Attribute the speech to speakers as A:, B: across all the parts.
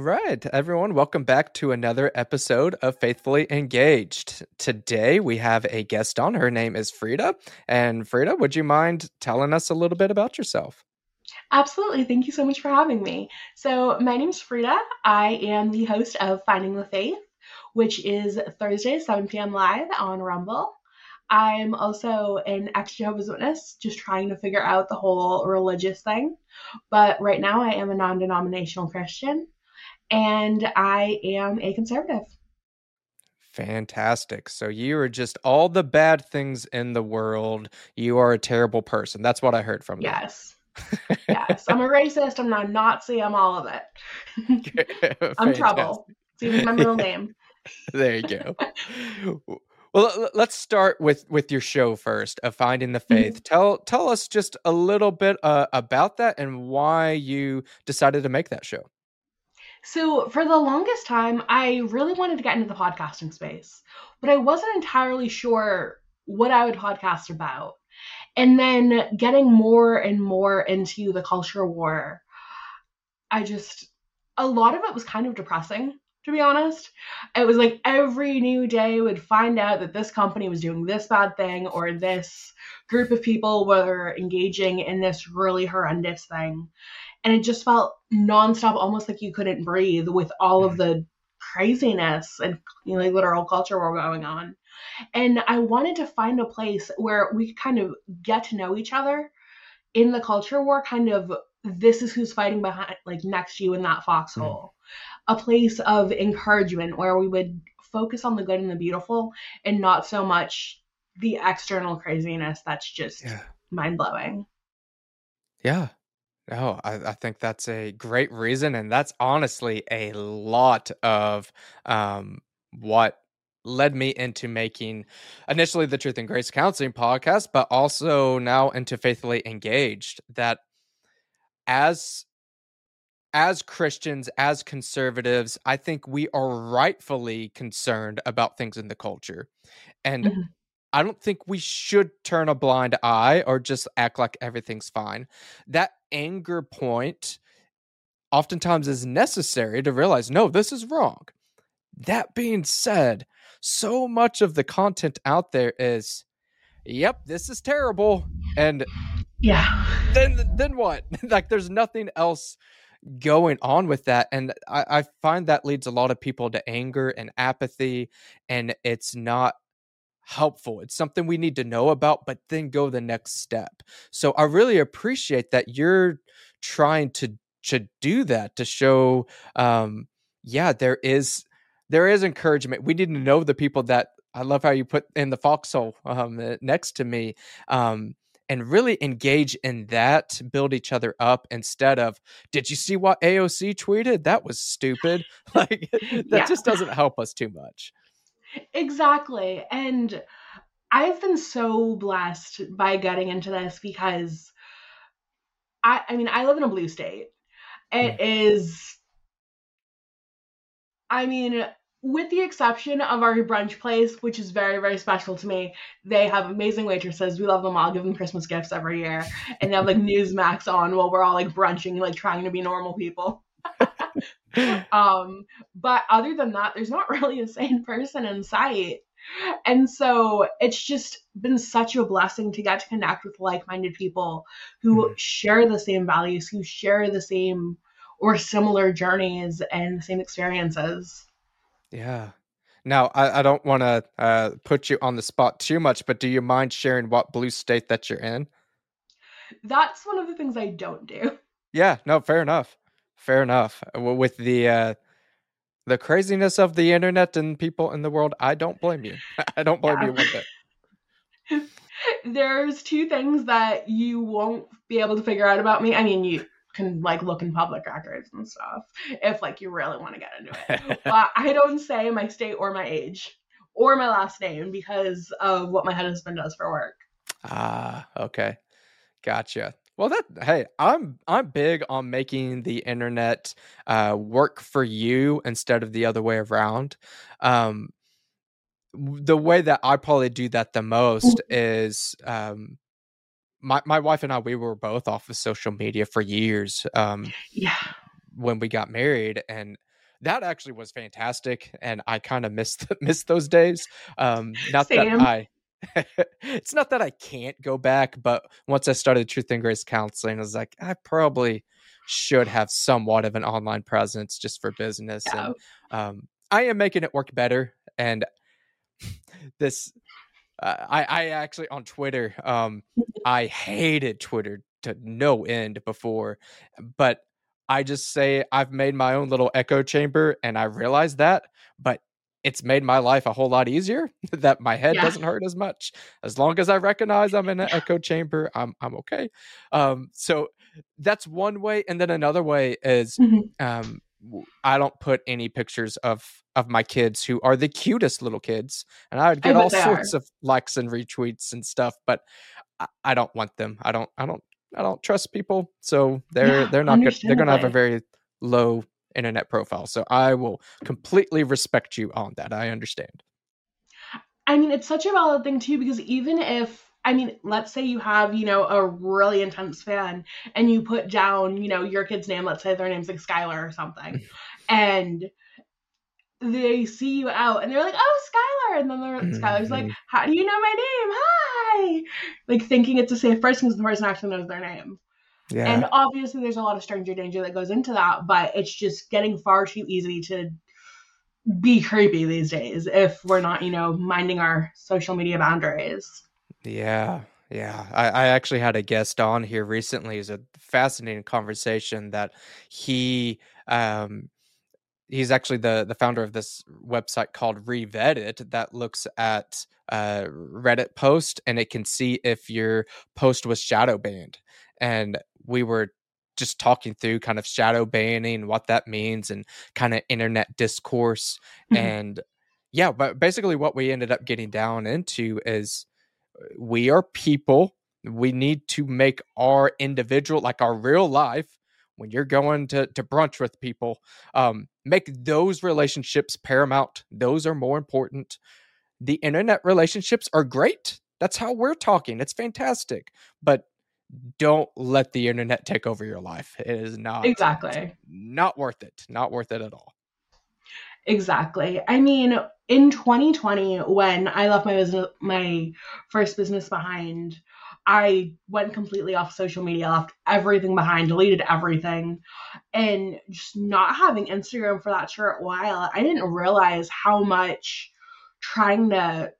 A: All right, everyone, welcome back to another episode of Faithfully Engaged. Today we have a guest on. Her name is Freda. And Freda, would you mind telling us a little bit about yourself?
B: Absolutely. Thank you so much for having me. So, my name is Freda. I am the host of Finding the Faith, which is Thursday, 7 p.m. live on Rumble. I'm also an ex Jehovah's Witness, just trying to figure out the whole religious thing. But right now, I am a non denominational Christian and I am a conservative.
A: Fantastic. So you are just all the bad things in the world. You are a terrible person. That's what I heard from
B: you. Yes. yes. I'm a racist. I'm not a Nazi. I'm all of it. I'm trouble. It's even my middle name.
A: there you go. Well, let's start with with your show first of finding the faith. Mm-hmm. Tell tell us just a little bit uh, about that and why you decided to make that show.
B: So, for the longest time, I really wanted to get into the podcasting space, but I wasn't entirely sure what I would podcast about. And then getting more and more into the culture war, I just, a lot of it was kind of depressing to be honest. It was like every new day would find out that this company was doing this bad thing or this group of people were engaging in this really horrendous thing. And it just felt nonstop, almost like you couldn't breathe with all of the craziness and you know, like literal culture war going on. And I wanted to find a place where we could kind of get to know each other in the culture war, kind of this is who's fighting behind like next to you in that foxhole. Mm a place of encouragement where we would focus on the good and the beautiful and not so much the external craziness that's just yeah. mind blowing.
A: Yeah. No, I, I, think that's a great reason. And that's honestly a lot of um, what led me into making initially the Truth and Grace Counseling podcast, but also now into Faithfully Engaged. That as as Christians, as conservatives, I think we are rightfully concerned about things in the culture. And mm-hmm. I don't think we should turn a blind eye or just act like everything's fine. That anger point oftentimes is necessary to realize no, this is wrong. That being said, so much of the content out there is, yep, this is terrible. And
B: yeah.
A: Then then what? like there's nothing else going on with that. And I, I find that leads a lot of people to anger and apathy, and it's not helpful. It's something we need to know about, but then go the next step. So I really appreciate that you're trying to to do that to show um yeah, there is there is encouragement. We need to know the people that I love how you put in the foxhole um, next to me. Um, and really engage in that, build each other up instead of, did you see what AOC tweeted? That was stupid. Like, that yeah. just doesn't help us too much.
B: Exactly. And I've been so blessed by getting into this because I, I mean, I live in a blue state. It is, I mean, with the exception of our brunch place, which is very, very special to me, they have amazing waitresses. We love them all. Give them Christmas gifts every year, and they have like Newsmax on while we're all like brunching, like trying to be normal people. um, but other than that, there's not really a sane person in sight. And so it's just been such a blessing to get to connect with like-minded people who mm. share the same values, who share the same or similar journeys and the same experiences.
A: Yeah. Now, I, I don't want to uh, put you on the spot too much, but do you mind sharing what blue state that you're in?
B: That's one of the things I don't do.
A: Yeah, no, fair enough. Fair enough. With the uh, the craziness of the internet and people in the world, I don't blame you. I don't blame yeah. you one
B: bit. There's two things that you won't be able to figure out about me. I mean, you can like look in public records and stuff if like you really want to get into it. but I don't say my state or my age or my last name because of what my husband does for work.
A: Ah, okay. Gotcha. Well, that hey, I'm I'm big on making the internet uh, work for you instead of the other way around. Um, the way that I probably do that the most is um, my my wife and I we were both off of social media for years. Um,
B: yeah.
A: When we got married, and that actually was fantastic, and I kind of missed missed those days. Um, not
B: Same.
A: that I. it's not that I can't go back, but once I started Truth and Grace Counseling, I was like, I probably should have somewhat of an online presence just for business.
B: Yeah.
A: And um, I am making it work better. And this, uh, I, I actually on Twitter, um, I hated Twitter to no end before, but I just say I've made my own little echo chamber and I realize that, but it's made my life a whole lot easier that my head
B: Yeah.
A: doesn't hurt as much. As long as I recognize I'm in an echo chamber, I'm I'm okay. Um, so that's one way, and then another way is
B: Mhm.
A: um, I don't put any pictures of of my kids who are the cutest little kids, and I would get
B: bet
A: all sorts of likes and retweets and stuff, but I, I don't want them. I don't. I don't. I don't trust people, so they're
B: Yeah,
A: they're not good. They're gonna have a very low internet profile. So I will completely respect you on that. I understand.
B: I mean, it's such a valid thing too because even if I mean, let's say you have, you know, a really intense fan and you put down, you know, your kid's name, let's say their name's like Skylar or something, and they see you out and they're like, oh, Skylar. And then they're, Skylar's like,
A: Mhm.
B: how do you know my name? Hi. Like thinking it's a safe person because the person actually knows their name.
A: Yeah.
B: And obviously, there's a lot of stranger danger that goes into that, but it's just getting far too easy to be creepy these days if we're not, you know, minding our social media boundaries.
A: Yeah, yeah. I, I actually had a guest on here recently. It's a fascinating conversation that he um he's actually the the founder of this website called Reveddit that looks at uh Reddit post and it can see if your post was shadow banned. And we were just talking through kind of shadow banning, what that means, and kind of internet discourse.
B: Mhm.
A: And yeah, but basically what we ended up getting down into is we are people. We need to make our individual, like our real life, when you're going to, to brunch with people, um, make those relationships paramount. Those are more important. The internet relationships are great. That's how we're talking. It's fantastic. But don't let the internet take over your life. It is not
B: Exactly.
A: not worth it. Not worth it at all.
B: Exactly. I mean, in 2020, when I left my business, my first business behind, I went completely off social media, left everything behind, deleted everything, and just not having Instagram for that short while, I didn't realize how much trying to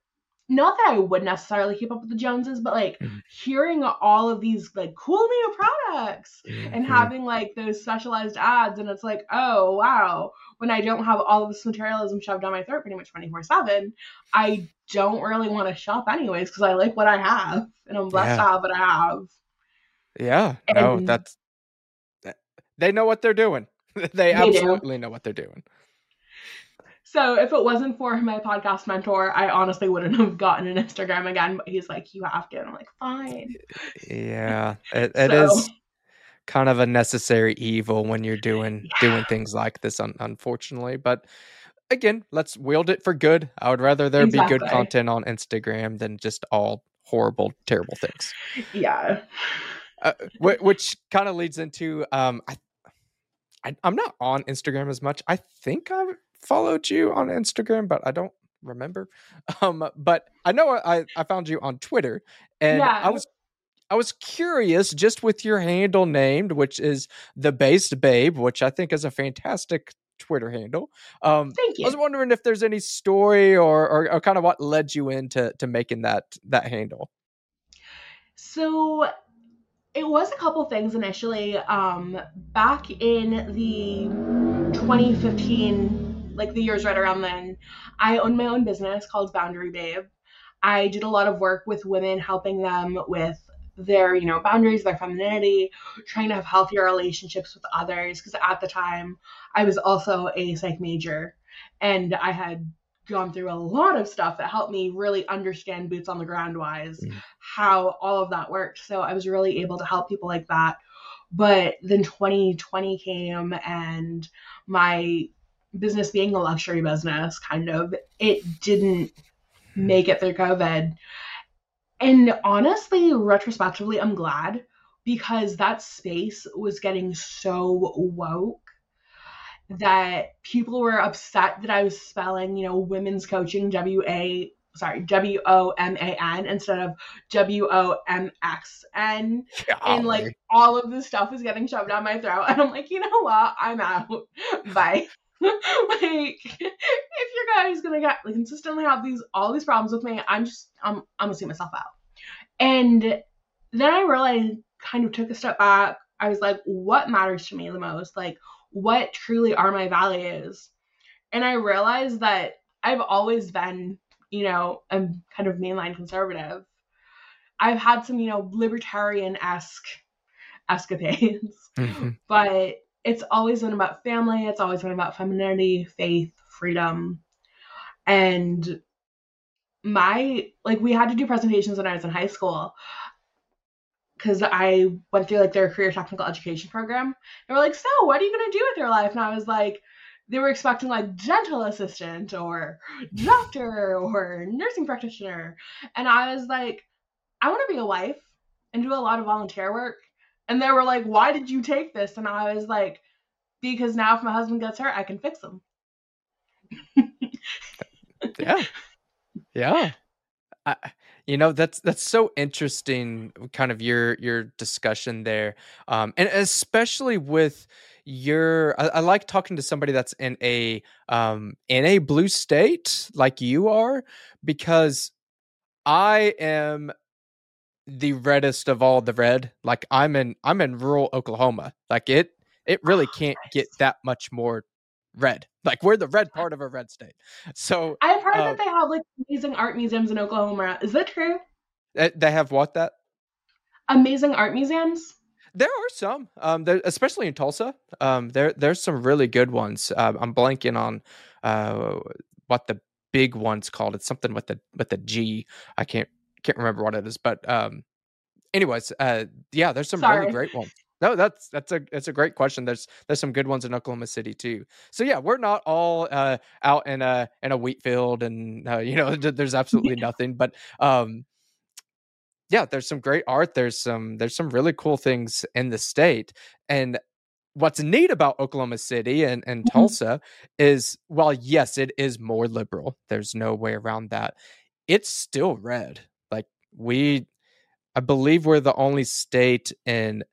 B: not that I would necessarily keep up with the Joneses, but like
A: Mhm.
B: hearing all of these like cool new products and
A: Mhm.
B: having like those specialized ads and it's like oh wow when i don't have all of this materialism shoved down my throat pretty much 24 7 i don't really want to shop anyways because i like what i have and i'm blessed
A: Yeah.
B: to have what i have
A: Yeah, no, that's that- they know what they're doing. they
B: They do.
A: absolutely know what they're doing.
B: So if it wasn't for my podcast mentor i honestly wouldn't have gotten an instagram again but he's like you have to and i'm like fine
A: Yeah, it, it
B: So-
A: is kind of a necessary evil when you're doing doing things like this, un- unfortunately. But again, let's wield it for good. I would rather there be good content on Instagram than just all horrible, terrible things.
B: yeah
A: uh, whi- which kind of leads into um I, I i'm not on instagram as much i think i followed you on instagram but i don't remember um but i know i i found you on twitter and i was i was curious just with your handle named which is the based babe which i think is a fantastic twitter handle um
B: thank
A: I was wondering if there's any story or, or, or kind of what led you into to making that that handle.
B: So it was a couple things initially. Um, back in the 2015, like the years right around then, I owned my own business called Boundary Babe. I did a lot of work with women, helping them with their, you know, boundaries, their femininity, trying to have healthier relationships with others. Because at the time, I was also a psych major, and I had gone through a lot of stuff that helped me really understand boots on the ground wise
A: Mm.
B: how all of that worked. So I was really able to help people like that. But then 2020 came and my business being a luxury business kind of it didn't make it through COVID. And honestly, retrospectively, I'm glad because that space was getting so woke that people were upset that I was spelling, you know, women's coaching W A sorry, W O M A N instead of W O M X N. And like all of this stuff is getting shoved down my throat. And I'm like, you know what? I'm out. Bye. like if your guy is gonna get like consistently have these all these problems with me, I'm just I'm I'm gonna see myself out. And then I realized kind of took a step back. I was like, what matters to me the most? Like what truly are my values? And I realized that I've always been, you know, a kind of mainline conservative. I've had some, you know, libertarian esque escapades, mm-hmm. but it's always been about family. It's always been about femininity, faith, freedom. And my, like, we had to do presentations when I was in high school because I went through like their career technical education program. They were like, So, what are you going to do with your life? And I was like, they were expecting like dental assistant or doctor or nursing practitioner. And I was like, I want to be a wife and do a lot of volunteer work and they were like, Why did you take this? And I was like, Because now if my husband gets hurt, I can fix him.
A: yeah. Yeah. I, you know that's that's so interesting kind of your your discussion there um and especially with your I, I, like talking to somebody that's in a um in a blue state like you are because i am the reddest of all the red. Like I'm in I'm in rural Oklahoma. Like it it really oh, can't get that much more red. Like we're the red part of a red state. So
B: I've heard uh, that they have like amazing art museums in Oklahoma. Is that true?
A: Eh, they have what that?
B: Amazing art museums.
A: There are some, um, there, especially in Tulsa. Um, there there's some really good ones. Uh, I'm blanking on uh, what the big one's called. It's something with the with the G. I can't can't remember what it is, but um, anyways, uh, yeah, there's some Sorry. really great ones. No, that's that's a it's a great question. There's there's some good ones in Oklahoma City too. So yeah, we're not all uh, out in a in a wheat field, and uh, you know there's absolutely nothing. But um, yeah, there's some great art. There's some there's some really cool things in the state, and what's neat about Oklahoma City and, and mm-hmm. Tulsa is while yes, it is more liberal. There's no way around that. It's still red we I believe we're the only state in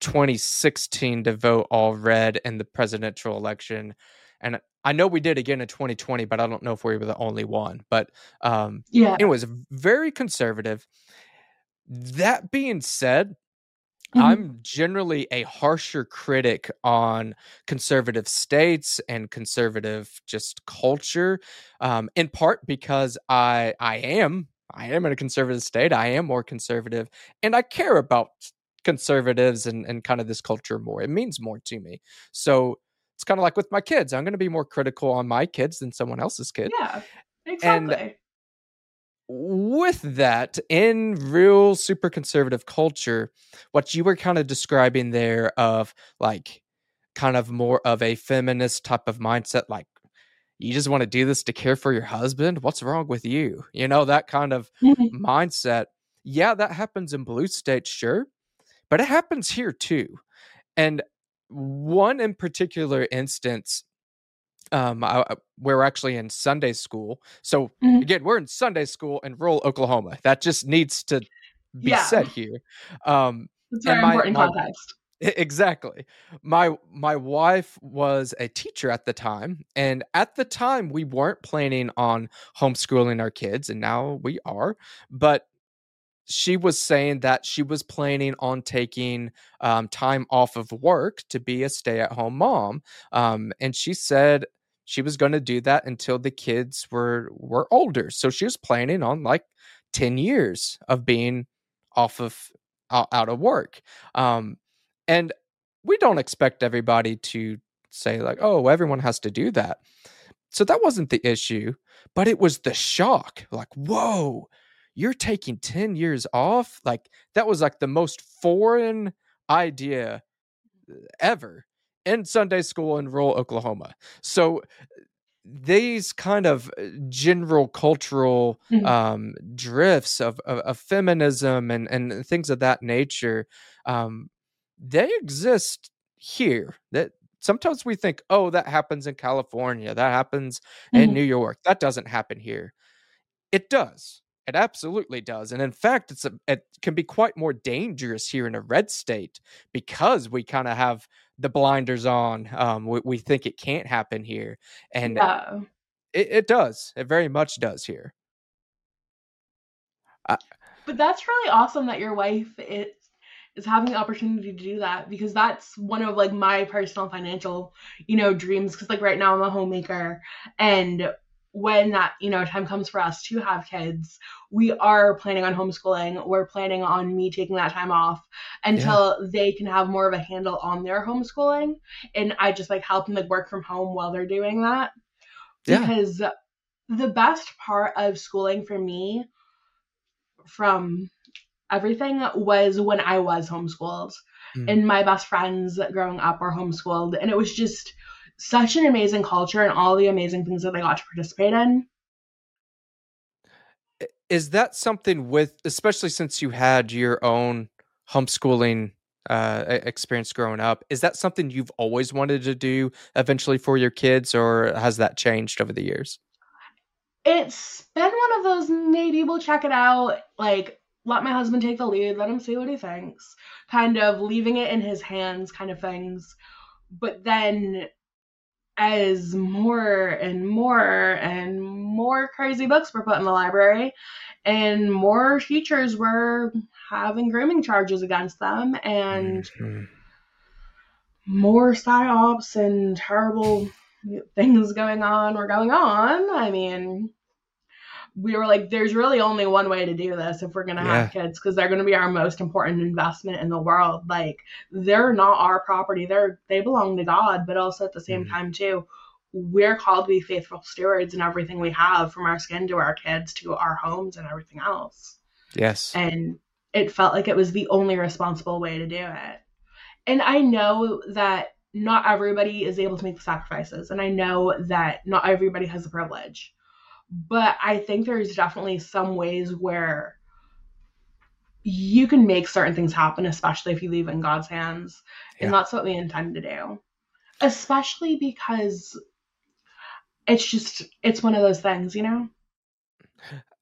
A: 2016 to vote all red in the presidential election. And I know we did again in 2020, but I don't know if we were the only one. But um, yeah, it was very conservative. That being said, mm-hmm. I'm generally a harsher critic on conservative states and conservative just culture, um, in part because I I am I am in a conservative state. I am more conservative, and I care about conservatives and, and kind of this culture more. It means more to me. So it's kind of like with my kids. I'm going to be more critical on my kids than someone else's kid.
B: Yeah, exactly.
A: And with that, in real super conservative culture, what you were kind of describing there of like kind of more of a feminist type of mindset, like you just want to do this to care for your husband what's wrong with you you know that kind of mm-hmm. mindset yeah that happens in blue states sure but it happens here too and one in particular instance um I, we're actually in sunday school so mm-hmm. again we're in sunday school in rural oklahoma that just needs to be yeah. said here
B: um it's very my, important my, context
A: Exactly. My my wife was a teacher at the time and at the time we weren't planning on homeschooling our kids and now we are, but she was saying that she was planning on taking um, time off of work to be a stay-at-home mom. Um, and she said she was going to do that until the kids were were older. So she was planning on like 10 years of being off of out, of work. Um, and we don't expect everybody to say, like, oh, everyone has to do that. So that wasn't the issue, but it was the shock. Like, whoa, you're taking 10 years off? Like, that was like the most foreign idea uh, ever in Sunday school in rural Oklahoma. So these kind of uh, general cultural mm-hmm. um, drifts of, of, of, feminism and, and things of that nature um, they exist here. That sometimes we think, oh, that happens in California, that happens in
B: Mhm.
A: New York. That doesn't happen here. It does. It absolutely does. And in fact, it's a, it can be quite more dangerous here in a red state because we kind of have the blinders on. Um, we, we think it can't happen here. And it, it does. It very much does here. I,
B: But that's really awesome that your wife is is having the opportunity to do that because that's one of like my personal financial, you know, dreams cuz like right now I'm a homemaker and when that, you know, time comes for us to have kids, we are planning on homeschooling. We're planning on me taking that time off
A: yeah.
B: until they can have more of a handle on their homeschooling and I just like help them like work from home while they're doing that
A: Yeah.
B: because the best part of schooling for me from everything was when I was homeschooled.
A: Mm.
B: And my best friends growing up were homeschooled. And it was just such an amazing culture and all the amazing things that they got to participate in.
A: Is that something with, especially since you had your own homeschooling uh, experience growing up, is that something you've always wanted to do eventually for your kids, or has that changed over the years?
B: It's been one of those maybe we'll check it out, like let my husband take the lead, let him see what he thinks, kind of leaving it in his hands kind of things. But then as more and more and more crazy books were put in the library and more teachers were having grooming charges against them and
A: Mhm.
B: more psyops and terrible things going on were going on i mean we were like there's really only one way to do this if we're going to
A: Yeah.
B: have kids because they're going to be our most important investment in the world like they're not our property they're they belong to god but also at the same
A: Mhm.
B: time too we're called to be faithful stewards in everything we have from our skin to our kids to our homes and everything else
A: Yes.
B: and it felt like it was the only responsible way to do it. And I know that not everybody is able to make the sacrifices, and I know that not everybody has the privilege. But I think there's definitely some ways where you can make certain things happen, especially if you leave in God's hands.
A: Yeah.
B: And that's what we intend to do. Especially because it's just it's one of those things, you know?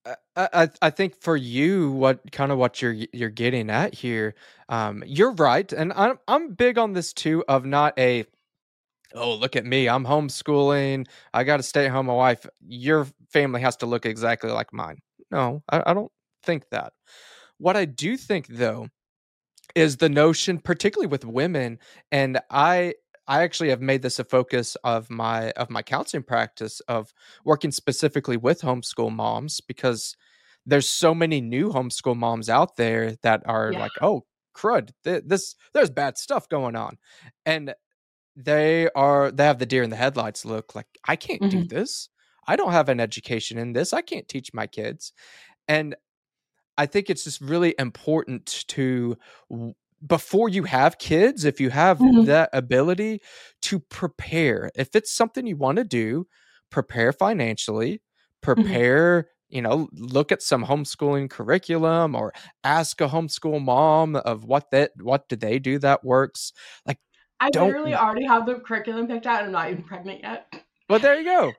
A: I, I I think for you, what kind of what you're you're getting at here, um, you're right, and I'm I'm big on this too. Of not a, oh look at me, I'm homeschooling, I got to stay at home. My wife, your family has to look exactly like mine. No, I, I don't think that. What I do think though is the notion, particularly with women, and I I actually have made this a focus of my of my counseling practice of working specifically with homeschool moms because there's so many new homeschool moms out there that are
B: Yeah.
A: like, oh crud, th- this there's bad stuff going on, and they are they have the deer in the headlights look like I can't do
B: Mhm.
A: this. I don't have an education in this. I can't teach my kids, and I think it's just really important to before you have kids, if you have
B: Mhm.
A: that ability to prepare. If it's something you want to do, prepare financially, prepare, you know, look at some homeschooling curriculum or ask a homeschool mom of what that what do they do that works. Like
B: I
A: Don't-
B: literally already have the curriculum picked out and I'm not even pregnant yet.
A: well there you go.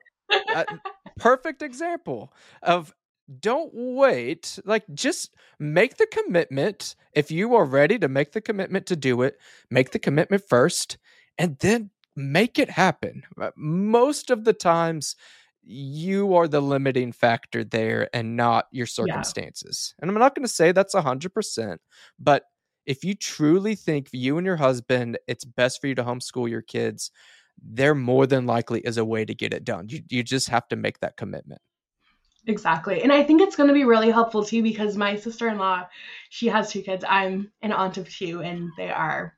A: Uh, perfect example of don't wait like just make the commitment if you are ready to make the commitment to do it make the commitment first and then make it happen Uh, most of the times you are the limiting factor there and not your circumstances and i'm not going to say that's 100% but if you truly think you and your husband it's best for you to homeschool your kids there more than likely is a way to get it done you, you just have to make that commitment
B: Exactly. And I think it's going to be really helpful too because my sister-in-law, she has two kids. I'm an aunt of two and they are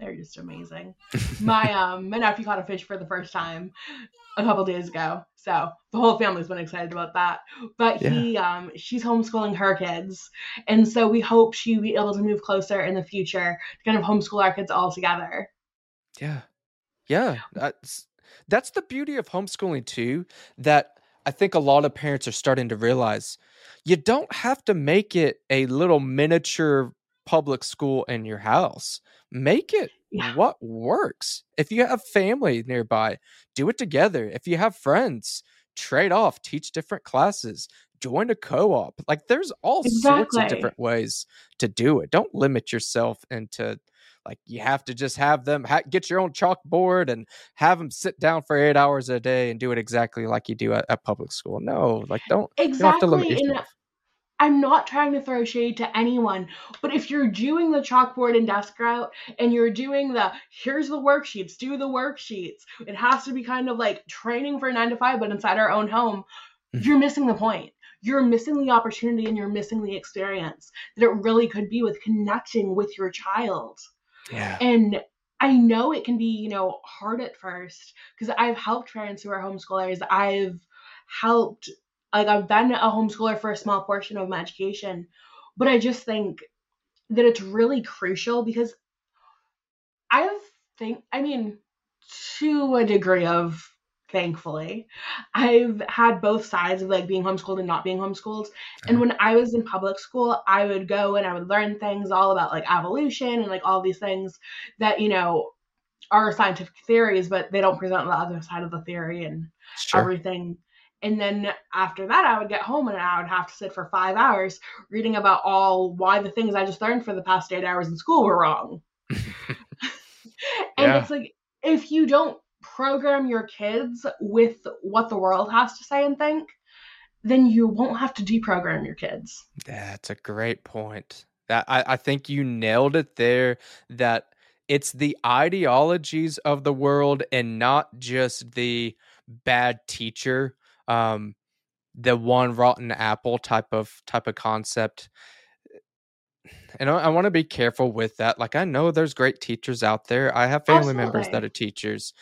B: they're just amazing. My um my nephew caught a fish for the first time a couple days ago. So the whole family's been excited about that. But he um she's homeschooling her kids. And so we hope she'll be able to move closer in the future to kind of homeschool our kids all together.
A: Yeah. Yeah. That's that's the beauty of homeschooling too, that I think a lot of parents are starting to realize you don't have to make it a little miniature public school in your house. Make it
B: Yeah.
A: what works. If you have family nearby, do it together. If you have friends, trade off, teach different classes, join a co-op. Like there's all sorts of different ways to do it. Don't limit yourself into like you have to just have them ha- get your own chalkboard and have them sit down for eight hours a day and do it exactly like you do at, at public school. No, like don't you don't have to limit
B: Exactly.
A: Yourself.
B: I'm not trying to throw shade to anyone, but if you're doing the chalkboard and desk route and you're doing the here's the worksheets, do the worksheets, it has to be kind of like training for nine to five, but inside our own home,
A: Mhm.
B: you're missing the point. You're missing the opportunity and you're missing the experience that it really could be with connecting with your child.
A: Yeah.
B: And I know it can be, you know, hard at first because I've helped parents who are homeschoolers. I've helped, like, I've been a homeschooler for a small portion of my education, but I just think that it's really crucial because I've think, I mean, to a degree of thankfully, I've had both sides of like being homeschooled and not being homeschooled. And
A: Uh-huh.
B: when I was in public school, I would go and I would learn things all about like evolution and like all these things that, you know, are scientific theories, but they don't present the other side of the theory and
A: Sure.
B: everything. And then after that, I would get home and I would have to sit for five hours reading about all why the things I just learned for the past eight hours in school were wrong. And
A: Yeah.
B: it's like, if you don't program your kids with what the world has to say and think, then you won't have to deprogram your kids.
A: That's a great point. That I, I think you nailed it there. That it's the ideologies of the world and not just the bad teacher, um, the one rotten apple type of type of concept. And I, I want to be careful with that. Like I know there's great teachers out there. I have family members that are teachers.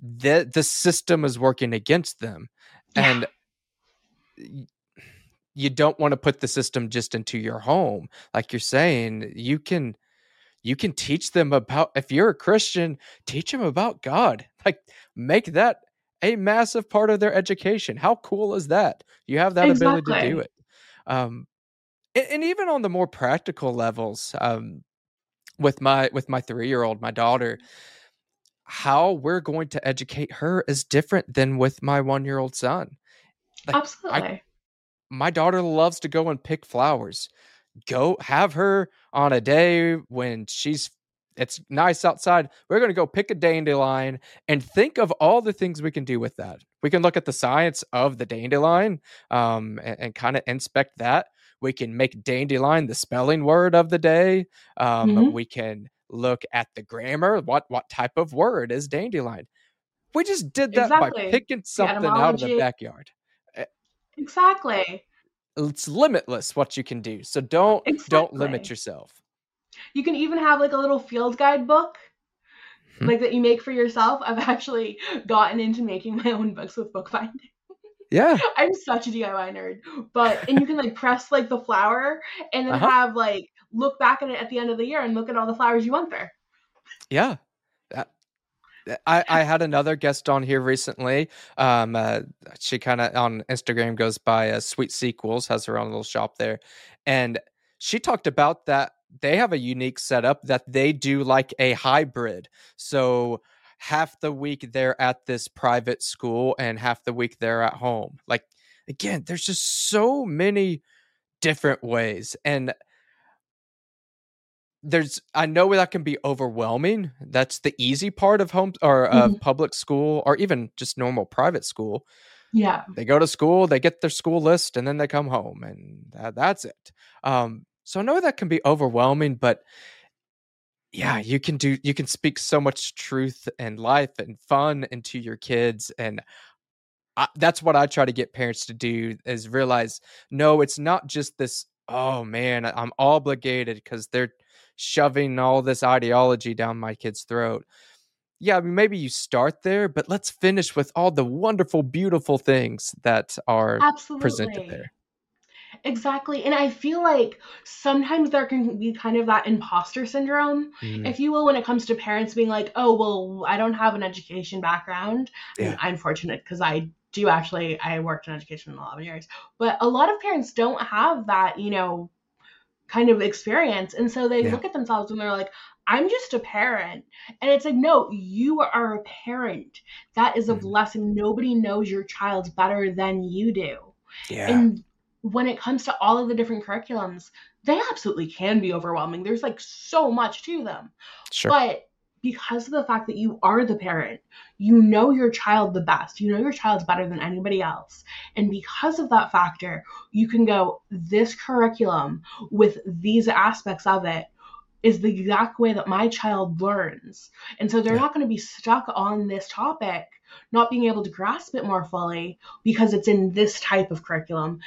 A: The the system is working against them.
B: Yeah.
A: And you don't want to put the system just into your home like you're saying you can you can teach them about if you're a christian teach them about god like make that a massive part of their education. How cool is that? You have that ability to do it. Um and, and even on the more practical levels um with my with my three year old my daughter how we're going to educate her is different than with my one year old son. Like i
B: Absolutely.
A: my daughter loves to go and pick flowers. Go have her on a day when she's it's nice outside. We're going to go pick a dandelion and think of all the things we can do with that. We can look at the science of the dandelion um, and, and kind of inspect that. We can make dandelion the spelling word of the day. Um,
B: hmm
A: we can look at the grammar. What what type of word is dandelion? We just did that by picking something out of the backyard. Eh,
B: Exactly.
A: it's limitless what you can do. So don't don't limit yourself.
B: You can even have like a little field guide book
A: Hmm.
B: like that you make for yourself. I've actually gotten into making my own books with bookbinding.
A: Yeah.
B: I'm such a DIY nerd. But and you can like press like the flower and then
A: Uh-huh.
B: have like look back at it at the end of the year and look at all the flowers you went there.
A: Yeah. That- I, I had another guest on here recently. Um, uh, she kind of on Instagram goes by uh, Sweet Sequels, has her own little shop there, and she talked about that they have a unique setup that they do like a hybrid. So half the week they're at this private school and half the week they're at home. Like again, there's just so many different ways, and there's I know that can be overwhelming. That's the easy part of home or of
B: Mhm.
A: public school or even just normal private school.
B: Yeah.
A: They go to school, they get their school list, and then they come home, and that, that's it. Um, so I know that can be overwhelming, but yeah, you can do you can speak so much truth and life and fun into your kids, and I, that's what I try to get parents to do is realize no, it's not just this. Oh man, I'm obligated because they're shoving all this ideology down my kid's throat. Yeah, I mean, maybe you start there, but let's finish with all the wonderful, beautiful things that are presented there.
B: Exactly. And I feel like sometimes there can be kind of that imposter syndrome,
A: Mm,
B: if you will, when it comes to parents being like, oh, well, I don't have an education background.
A: Yeah,
B: I'm fortunate because I do actually, I worked in education for 11 years. But a lot of parents don't have that, you know, kind of experience. And so they
A: yeah,
B: look at themselves and they're like, I'm just a parent. And it's like, no, you are a parent. That is a
A: Mhm.
B: blessing. Nobody knows your child better than you do.
A: Yeah.
B: And when it comes to all of the different curriculums, they absolutely can be overwhelming. There's like so much to them.
A: Sure.
B: But because of the fact that you are the parent, you know your child the best. You know your child's better than anybody else. And because of that factor, you can go, this curriculum with these aspects of it is the exact way that my child learns. And so they're
A: Yeah.
B: not going to be stuck on this topic, not being able to grasp it more fully because it's in this type of curriculum.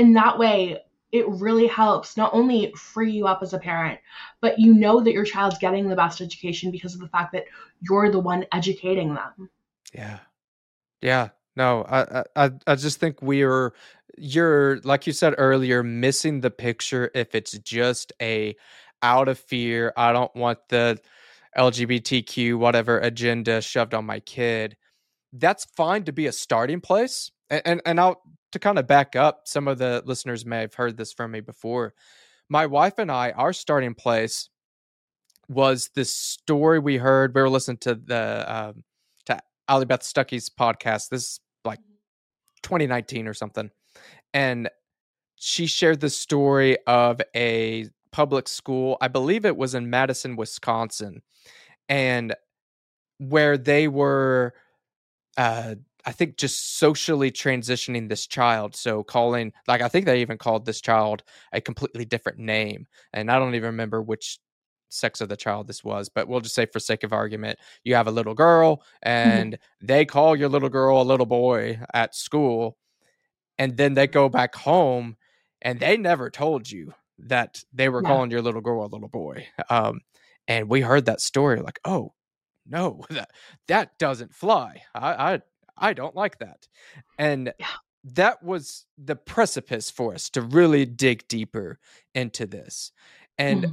B: In that way, it really helps not only free you up as a parent, but you know that your child's getting the best education because of the fact that you're the one educating them.
A: Yeah. Yeah. No, I, I I just think we're you're like you said earlier, missing the picture if it's just a out of fear, I don't want the LGBTQ whatever agenda shoved on my kid. That's fine to be a starting place. And and, and I'll to kind of back up, some of the listeners may have heard this from me before. My wife and I, our starting place was this story we heard. We were listening to the um, to Allie Beth Stuckey's podcast. This is like 2019 or something, and she shared the story of a public school. I believe it was in Madison, Wisconsin, and where they were, uh, I think, just socially transitioning this child. So calling, like, I think they even called this child a completely different name, and I don't even remember which sex of the child this was, but we'll just say for sake of argument, you have a little girl and mm-hmm. they call your little girl a little boy at school, and then they go back home and they never told you that they were calling your little girl a little boy. Um, and we heard that story like, oh no, that that doesn't fly. I I, I don't like that. And
B: yeah.
A: that was the precipice for us to really dig deeper into this. And
B: Mm-hmm.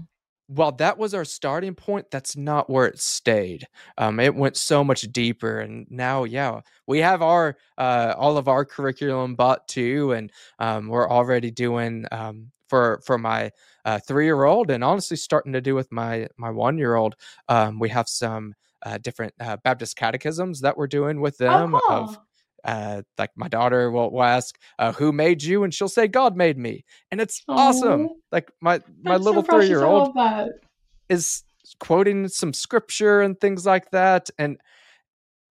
A: while that was our starting point, that's not where it stayed. Um, it went so much deeper, and now, yeah, we have our uh, all of our curriculum bought too, and um, we're already doing um, for for my uh, three year old, and honestly, starting to do with my my one year old. Um, we have some uh, different uh, Baptist catechisms that we're doing with them
B: oh, cool.
A: of uh, like my daughter will, will ask, uh, "Who made you?" and she'll say, "God made me," and it's awesome. Like my my
B: That's so
A: little
B: precious.
A: three year old is quoting some scripture and things like that, and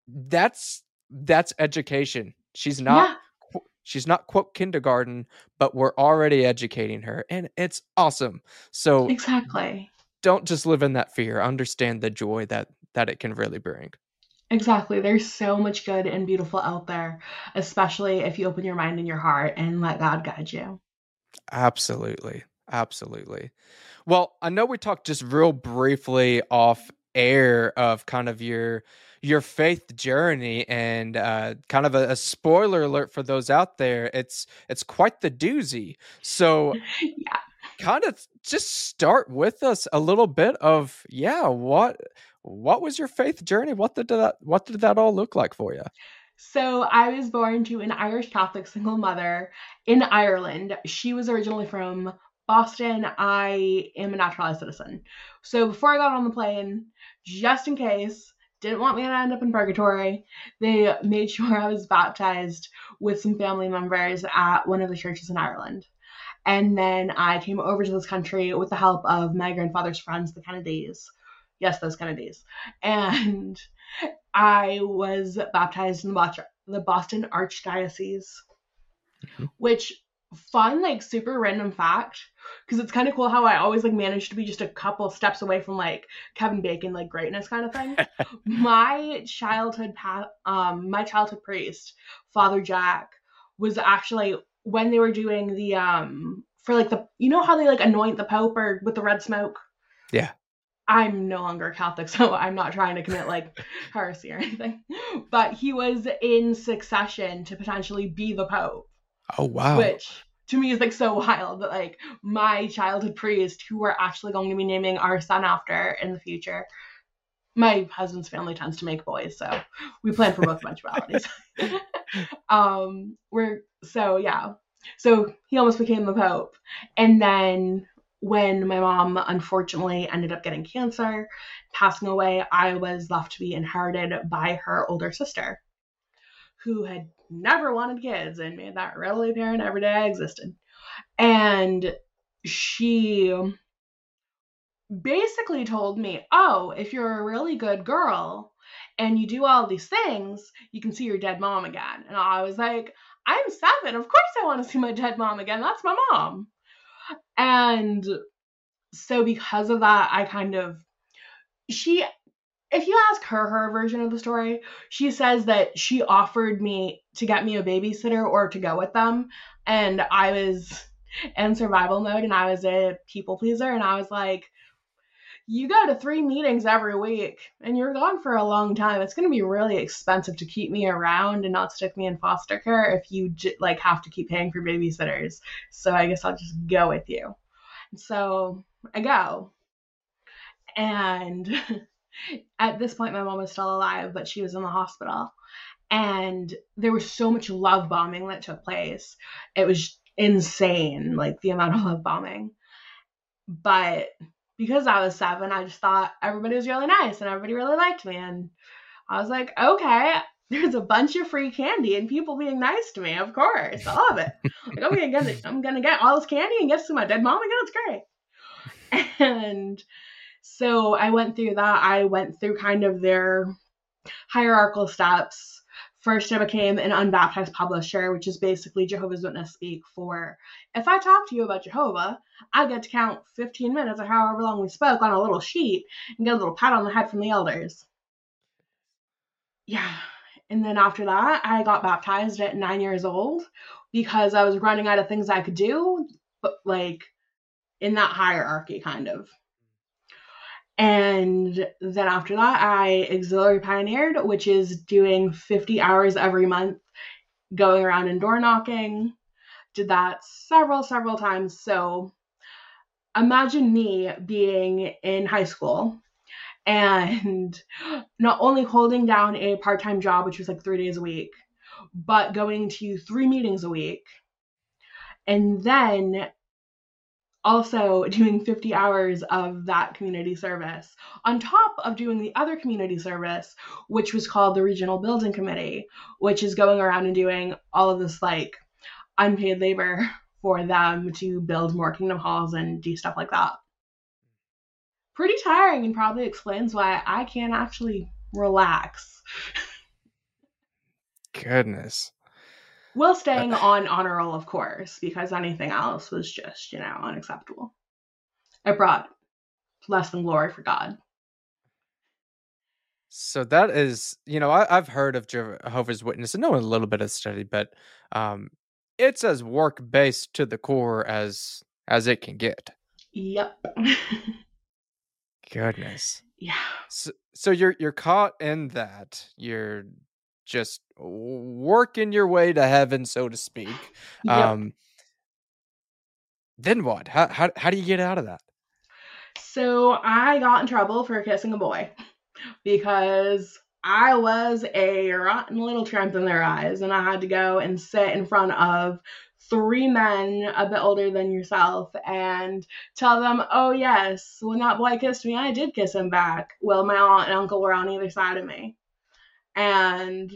A: that's that's education. She's not
B: Yeah.
A: she's not quote kindergarten, but we're already educating her, and it's awesome. So
B: Exactly.
A: don't just live in that fear. Understand the joy that that it can really bring.
B: Exactly. There's so much good and beautiful out there, especially if you open your mind and your heart and let God guide you.
A: Absolutely. Absolutely. Well, I know we talked just real briefly off air of kind of your your faith journey and uh, kind of a, a spoiler alert for those out there. It's it's quite the doozy. So
B: yeah.
A: kind of just start with us a little bit of yeah, what what was your faith journey? What did that what did that all look like for you?
B: So I was born to an Irish Catholic single mother in Ireland. She was originally from Boston. I am a naturalized citizen. So before I got on the plane, just in case, didn't want me to end up in purgatory, they made sure I was baptized with some family members at one of the churches in Ireland. And then I came over to this country with the help of my grandfather's friends, the Kennedys. Yes, those kind of days. And I was baptized in the Boston, the Boston Archdiocese,
A: Mhm.
B: which fun, like super random fact, because it's kind of cool how I always like managed to be just a couple steps away from like Kevin Bacon, like greatness kind of thing. my childhood path, um, my childhood priest, Father Jack, was actually when they were doing the um for like the you know how they like anoint the Pope or with the red smoke.
A: Yeah.
B: I'm no longer Catholic, so I'm not trying to commit like heresy or anything. But he was in succession to potentially be the Pope,
A: Oh wow.
B: which to me is like so wild that like my childhood priest, who we're actually going to be naming our son after in the future. My husband's family tends to make boys, so we plan for both eventualities. um, we're so yeah. So he almost became the Pope. And then when my mom unfortunately ended up getting cancer, passing away, I was left to be inherited by her older sister, who had never wanted kids and made that readily apparent every day I existed. And she basically told me, Oh, if you're a really good girl and you do all these things, you can see your dead mom again. And I was like, I'm seven. Of course I want to see my dead mom again. That's my mom. And so because of that, I kind of she if you ask her her version of the story, she says that she offered me to get me a babysitter or to go with them. And I was in survival mode and I was a people pleaser. And I was like you go to three meetings every week and you're gone for a long time it's going to be really expensive to keep me around and not stick me in foster care if you j- like have to keep paying for babysitters. So i guess i'll just go with you. So i go. And at this point my mom was still alive but she was in the hospital. And there was so much love bombing that took place. It was insane like the amount of love bombing. But because I was seven, I just thought everybody was really nice and everybody really liked me. And I was like, okay, there's a bunch of free candy and people being nice to me. Of course, I love it. like, I'm gonna get, I'm gonna get all this candy and get to see my dead mom again. It's great. And so I went through that. I went through kind of their hierarchical steps First, I became an unbaptized publisher, which is basically Jehovah's Witness speak for if I talk to you about Jehovah, I get to count 15 minutes or however long we spoke on a little sheet and get a little pat on the head from the elders. Yeah. And then after that, I got baptized at nine years old because I was running out of things I could do, but like in that hierarchy, kind of. And then after that, I auxiliary pioneered, which is doing 50 hours every month, going around and door knocking. Did that several, several times. So imagine me being in high school and not only holding down a part time job, which was like three days a week, but going to three meetings a week. And then also doing 50 hours of that community service on top of doing the other community service which was called the regional building committee which is going around and doing all of this like unpaid labor for them to build more kingdom halls and do stuff like that. Pretty tiring and probably explains why i can't actually relax.
A: Goodness
B: while staying on honor roll, of course, because anything else was just, you know, unacceptable. It brought less than glory for God.
A: So that is, you know, I, have heard of Jehovah's Witness and know a little bit of study, but um, it's as work based to the core as as it can get.
B: Yep.
A: Goodness.
B: Yeah.
A: So, so you're you're caught in that. You're just working your way to heaven, so to speak. Yep. Um, then what? How, how how do you get out of that?
B: So I got in trouble for kissing a boy because I was a rotten little tramp in their eyes, and I had to go and sit in front of three men a bit older than yourself and tell them, oh, yes, when that boy kissed me, I did kiss him back. Well, my aunt and uncle were on either side of me. And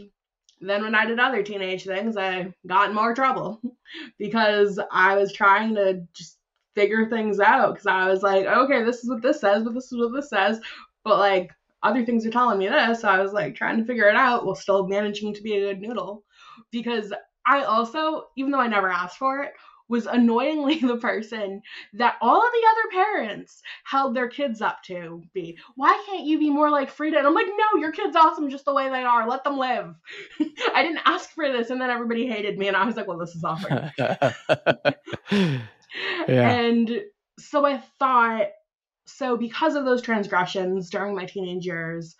B: then when I did other teenage things, I got in more trouble because I was trying to just figure things out because I was like, okay, this is what this says, but this is what this says. But like other things are telling me this. So I was like trying to figure it out while still managing to be a good noodle. Because I also, even though I never asked for it, was annoyingly the person that all of the other parents held their kids up to be. Why can't you be more like Freda? And I'm like, no, your kid's awesome just the way they are. Let them live. I didn't ask for this. And then everybody hated me. And I was like, well, this is awesome. yeah. And so I thought, so because of those transgressions during my teenage years,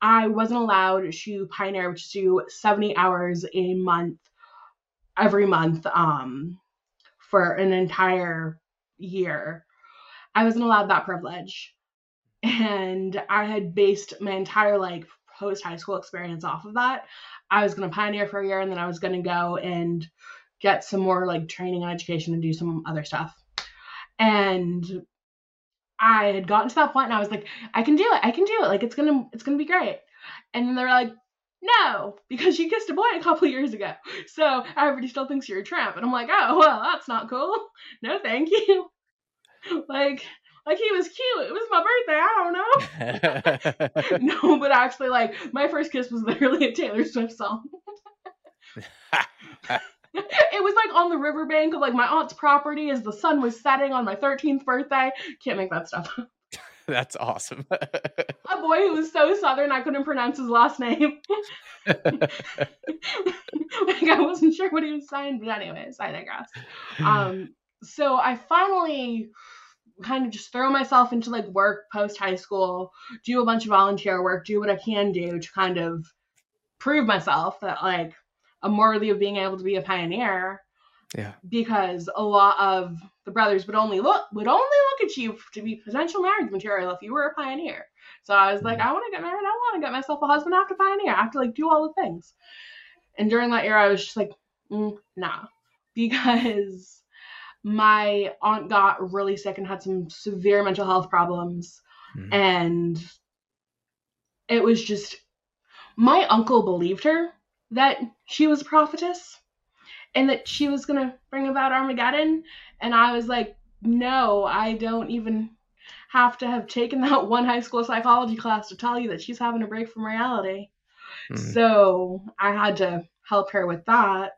B: I wasn't allowed to pioneer, which is do 70 hours a month every month um for an entire year. I wasn't allowed that privilege. And I had based my entire like post high school experience off of that. I was going to pioneer for a year and then I was going to go and get some more like training and education and do some other stuff. And I had gotten to that point and I was like, I can do it. I can do it. Like it's gonna it's gonna be great. And then they were like, no, because you kissed a boy a couple years ago. So everybody still thinks you're a tramp. And I'm like, oh well, that's not cool. No, thank you. like like he was cute. It was my birthday. I don't know. no, but actually, like my first kiss was literally a Taylor Swift song. it was like on the riverbank of like my aunt's property as the sun was setting on my 13th birthday. Can't make that stuff up.
A: That's awesome.
B: a boy who was so southern I couldn't pronounce his last name. like I wasn't sure what he was saying, but anyways, I digress. Um, so I finally kind of just throw myself into like work post high school, do a bunch of volunteer work, do what I can do to kind of prove myself that like I'm worthy of being able to be a pioneer.
A: Yeah.
B: Because a lot of the brothers would only look would only look at you to be potential marriage material if you were a pioneer. So I was like, mm-hmm. I want to get married. I want to get myself a husband. I have to pioneer. I have to like do all the things. And during that year, I was just like, mm, nah, because my aunt got really sick and had some severe mental health problems, mm-hmm. and it was just my uncle believed her that she was a prophetess and that she was going to bring about Armageddon. And I was like, no, I don't even have to have taken that one high school psychology class to tell you that she's having a break from reality. Mm-hmm. So I had to help her with that.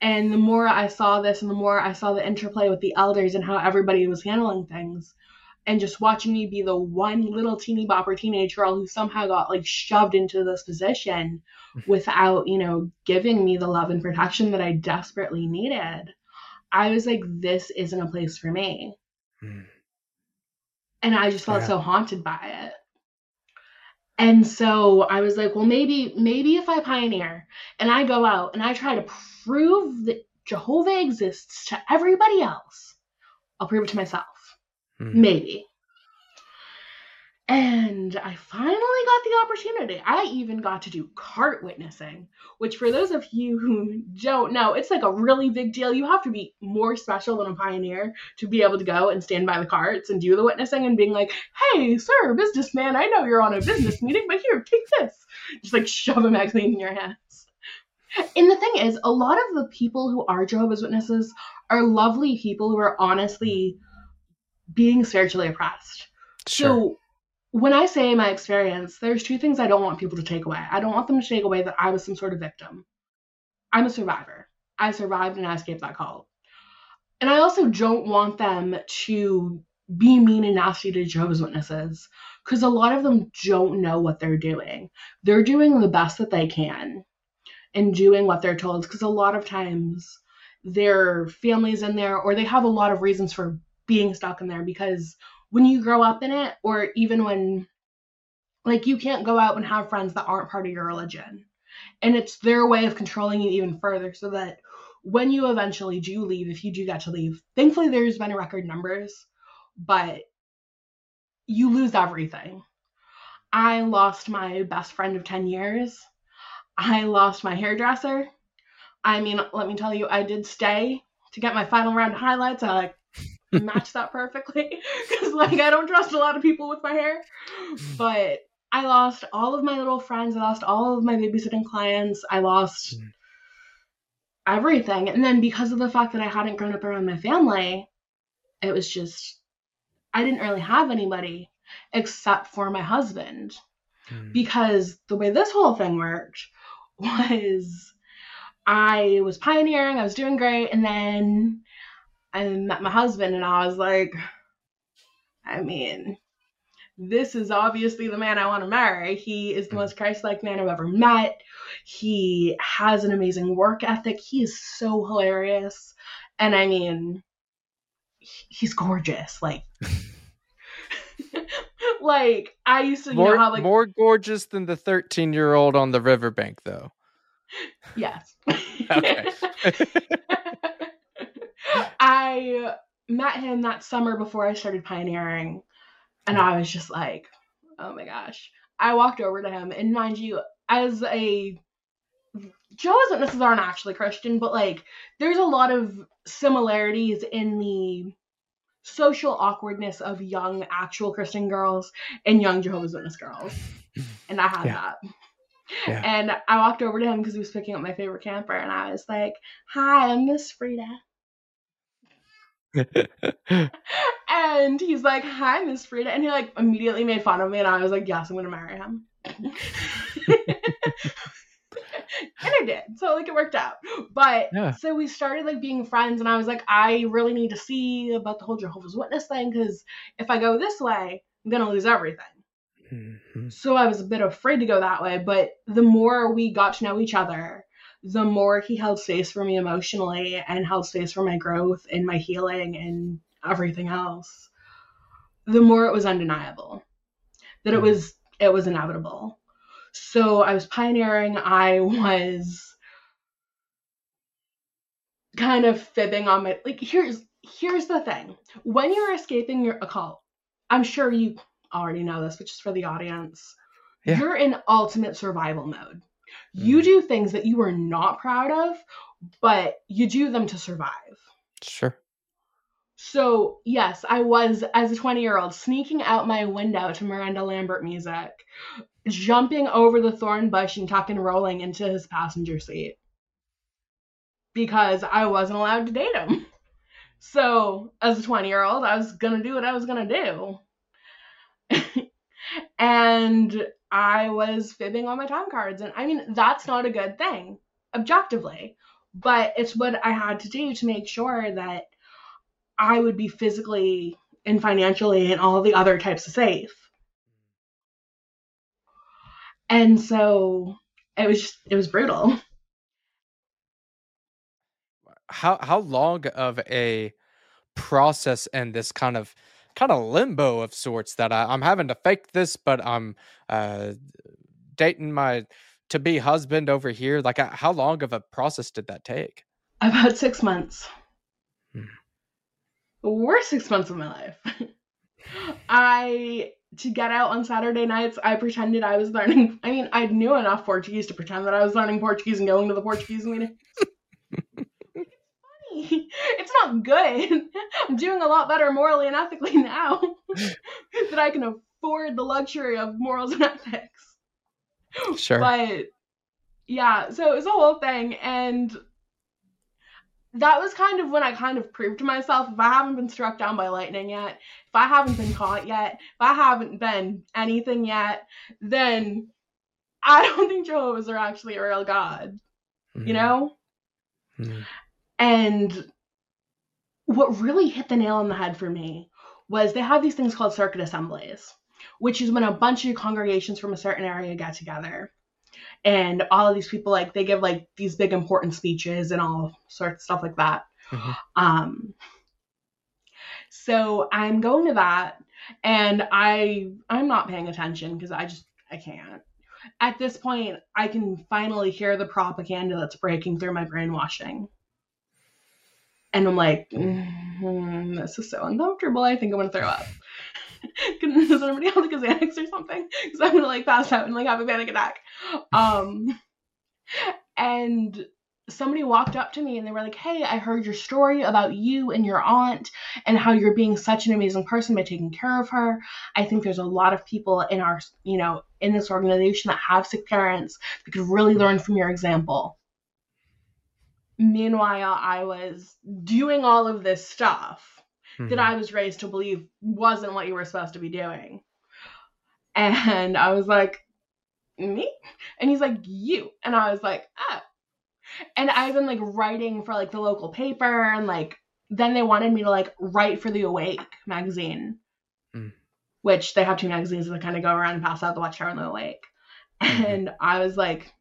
B: And the more I saw this and the more I saw the interplay with the elders and how everybody was handling things, and just watching me be the one little teeny bopper teenage girl who somehow got like shoved into this position without, you know, giving me the love and protection that I desperately needed, I was like, this isn't a place for me. Mm. And I just felt yeah. so haunted by it. And so I was like, well, maybe, maybe if I pioneer and I go out and I try to prove that Jehovah exists to everybody else, I'll prove it to myself. Mm. Maybe. And I finally got the opportunity. I even got to do cart witnessing, which, for those of you who don't know, it's like a really big deal. You have to be more special than a pioneer to be able to go and stand by the carts and do the witnessing and being like, hey, sir, businessman, I know you're on a business meeting, but here, take this. Just like shove a magazine in your hands. And the thing is, a lot of the people who are Jehovah's Witnesses are lovely people who are honestly being spiritually oppressed. Sure. So when I say my experience, there's two things I don't want people to take away. I don't want them to take away that I was some sort of victim. I'm a survivor. I survived and I escaped that cult. And I also don't want them to be mean and nasty to Jehovah's Witnesses because a lot of them don't know what they're doing. They're doing the best that they can and doing what they're told because a lot of times their families in there or they have a lot of reasons for being stuck in there because when you grow up in it or even when like you can't go out and have friends that aren't part of your religion. And it's their way of controlling you even further so that when you eventually do leave if you do get to leave thankfully there's been record numbers but you lose everything. I lost my best friend of 10 years. I lost my hairdresser. I mean let me tell you i did stay to get my final round of highlights. I like match that perfectly because like I don't trust a lot of people with my hair. But I lost all of my little friends. I lost all of my babysitting clients. I lost mm. everything. And then because of the fact that I hadn't grown up around my family, it was just I didn't really have anybody except for my husband. Mm. Because the way this whole thing worked was I was pioneering, I was doing great, and then I met my husband and I was like, I mean, this is obviously the man I want to marry. He is the mm. most Christ like man I've ever met. He has an amazing work ethic. He is so hilarious. And I mean, he's gorgeous. Like, like I used to
A: more,
B: you know how like
A: more gorgeous than the 13 year old on the riverbank, though.
B: Yes. okay. I met him that summer before I started pioneering, and I was just like, oh my gosh. I walked over to him, and mind you, as a Jehovah's Witnesses aren't actually Christian, but like there's a lot of similarities in the social awkwardness of young actual Christian girls and young Jehovah's Witness girls. And I had
A: Yeah.
B: that.
A: Yeah.
B: And I walked over to him because he was picking up my favorite camper, and I was like, "Hi, I'm Miss Freda." And he's like, "Hi, Miss Freda," and he like immediately made fun of me, and I was like, "Yes, I'm gonna marry him." and I did, so like it worked out. But
A: Yeah.
B: so we started like being friends, and I was like, I really need to see about the whole Jehovah's Witness thing because if I go this way, I'm gonna lose everything.
A: Mhm.
B: So I was a bit afraid to go that way, but the more we got to know each other, the more he held space for me emotionally and held space for my growth and my healing and everything else. The more it was undeniable that it
A: Mm.
B: was it was inevitable. So I was pioneering, I was kind of fibbing on my like here's here's the thing. When you're escaping your a cult, I'm sure you already know this, but just for the audience,
A: Yeah.
B: you're in ultimate survival mode. You
A: Mhm.
B: do things that you are not proud of, but you do them to survive.
A: Sure.
B: So, yes, I was, as a 20 year old, sneaking out my window to Miranda Lambert music, jumping over the thorn bush and tucking rolling into his passenger seat because I wasn't allowed to date him. So, as a 20 year old, I was going to do what I was going to do. and I was fibbing on my time cards. And I mean, that's not a good thing, objectively, but it's what I had to do to make sure that I would be physically and financially and all the other types of safe. And so it was just, it was brutal.
A: How how long of a process and this kind of kind of limbo of sorts that I, I'm having to fake this, but I'm uh, dating my to be husband over here. Like, uh, how long of a process did that take?
B: About six months.
A: Hmm.
B: Worst six months of my life. I to get out on Saturday nights, I pretended I was learning. I mean, I knew enough Portuguese to pretend that I was learning Portuguese and going to the Portuguese meeting. It's not good. I'm doing a lot better morally and ethically now that I can afford the luxury of morals and ethics.
A: Sure.
B: But yeah, so it was a whole thing, and that was kind of when I kind of proved to myself if I haven't been struck down by lightning yet, if I haven't been caught yet, if I haven't been anything yet, then I don't think Jehovah's are actually a real God, you know?
A: Mhm.
B: And what really hit the nail on the head for me was they have these things called circuit assemblies, which is when a bunch of congregations from a certain area get together. And all of these people, like, they give like these big important speeches and all sorts of stuff like that.
A: Mhm.
B: Um, so I'm going to that, and I I'm not paying attention because I just I can't. At this point, I can finally hear the propaganda that's breaking through my brainwashing. And I'm like, mm, this is so uncomfortable. I think I'm gonna throw up. Does anybody have a Xanax or something? Because I'm gonna like pass out and like have a panic attack. Um, and somebody walked up to me and they were like, "Hey, I heard your story about you and your aunt and how you're being such an amazing person by taking care of her. I think there's a lot of people in our, you know, in this organization that have sick parents that could really learn from your example." Meanwhile, I was doing all of this stuff that
A: Mhm.
B: I was raised to believe wasn't what you were supposed to be doing. And I was like, me? And he's like, you. And I was like, oh. And I've been like writing for like the local paper and like then they wanted me to like write for the Awake magazine.
A: Mm.
B: Which they have two magazines that kind of go around and pass out the Watchtower and the Awake.
A: Mhm.
B: And I was like,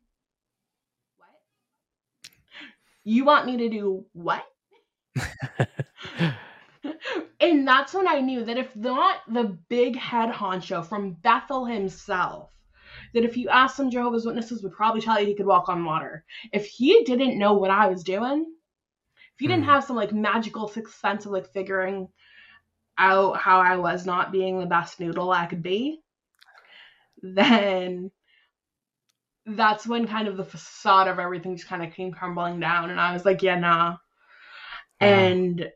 B: what? You want me to do what? and that's when I knew that if not the big head honcho from Bethel himself, that if you asked some Jehovah's Witnesses would probably tell you he could walk on water. If he didn't know what I was doing, if he didn't
A: Mhm.
B: have some like magical sixth sense of like figuring out how I was not being the best noodle I could be, then that's when kind of the facade of everything just kind of came crumbling down and I was like, yeah, nah.
A: Wow.
B: And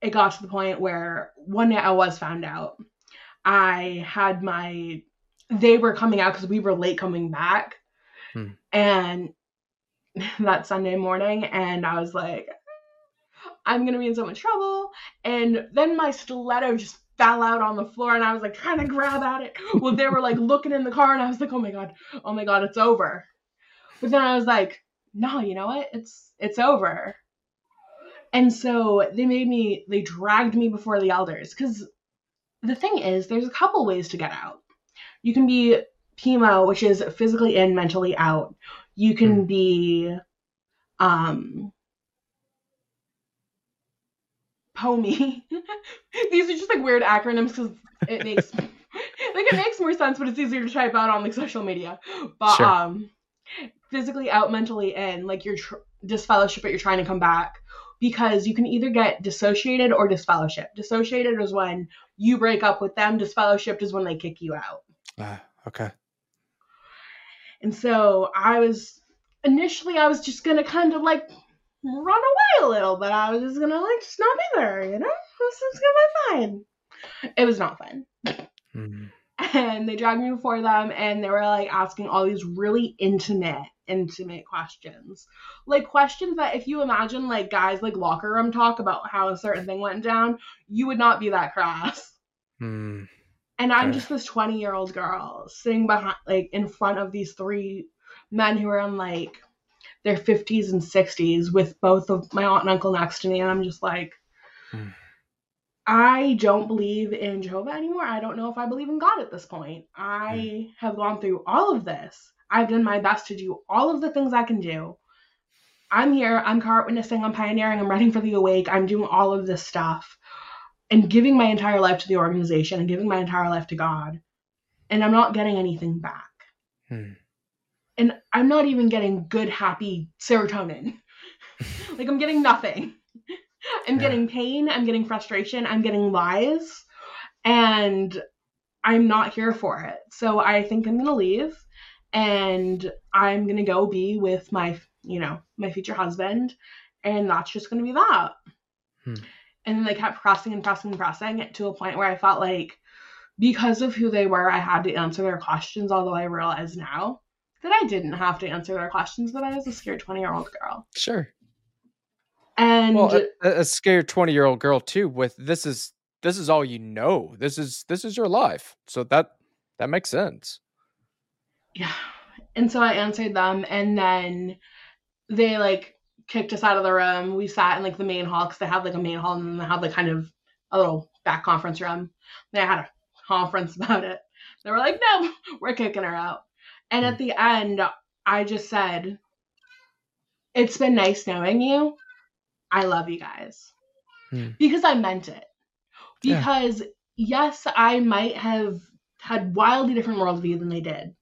B: it got to the point where one day I was found out. I had my they were coming out because we were late coming back.
A: Hmm.
B: And that Sunday morning, and I was like, I'm gonna be in so much trouble. And then my stiletto just fell out on the floor, and I was like trying to grab at it. Well, they were like looking in the car, and I was like, oh my god, oh my god, it's over. But then I was like, no, you know what? It's it's over. And so they made me, they dragged me before the elders. Because the thing is, there's a couple ways to get out. You can be PIMO, which is physically in, mentally out. You can
A: Mm.
B: be um POMI. These are just like weird acronyms because it makes like it makes more sense, but it's easier to type out on like social media. But
A: Sure.
B: um physically out, mentally in, like you're tr- disfellowship, but you're trying to come back because you can either get dissociated or disfellowship. Dissociated is when you break up with them. Disfellowship is when they kick you out.
A: Ah, okay.
B: And so I was initially I was just gonna kind of like run away a little, but I was just gonna like just not be there, you know? This is gonna be fine. It was not fun.
A: Mm.
B: And they dragged me before them and they were like asking all these really intimate, intimate questions. Like questions that if you imagine like guys like locker room talk about how a certain thing went down, you would not be that crass.
A: Mm.
B: And I'm just this 20 year old girl sitting behind, like, in front of these three men who are in like their 50s and 60s with both of my aunt and uncle next to me. And I'm just like,
A: Hmm.
B: I don't believe in Jehovah anymore. I don't know if I believe in God at this point. I have gone through all of this. I've done my best to do all of the things I can do. I'm here, I'm cart witnessing, I'm pioneering, I'm writing for the awake, I'm doing all of this stuff and giving my entire life to the organization and giving my entire life to God. And I'm not getting anything back.
A: Hmm.
B: And I'm not even getting good, happy serotonin. like I'm getting nothing. I'm
A: Yeah.
B: getting pain, I'm getting frustration, I'm getting lies, and I'm not here for it. So I think I'm gonna leave and I'm gonna go be with my, you know, my future husband, and that's just gonna be that.
A: Hmm.
B: And then they kept pressing and pressing and pressing it to a point where I felt like because of who they were, I had to answer their questions, although I realize now that I didn't have to answer their questions, but I was a scared 20 year old girl.
A: Sure.
B: And
A: Well, a, a scared twenty year old girl too. With this is this is all you know. This is this is your life. So that that makes sense.
B: yeah. And so I answered them, and then they like kicked us out of the room. We sat in like the main hall because they have like a main hall and then they have like kind of a little back conference room. They had a conference about it. They were like, no, we're kicking her out. And at the end, I just said, it's been nice knowing you. I love you guys.
A: Hmm.
B: Because I meant it.
A: Yeah.
B: Because, yes, I might have had wildly different worldview than they did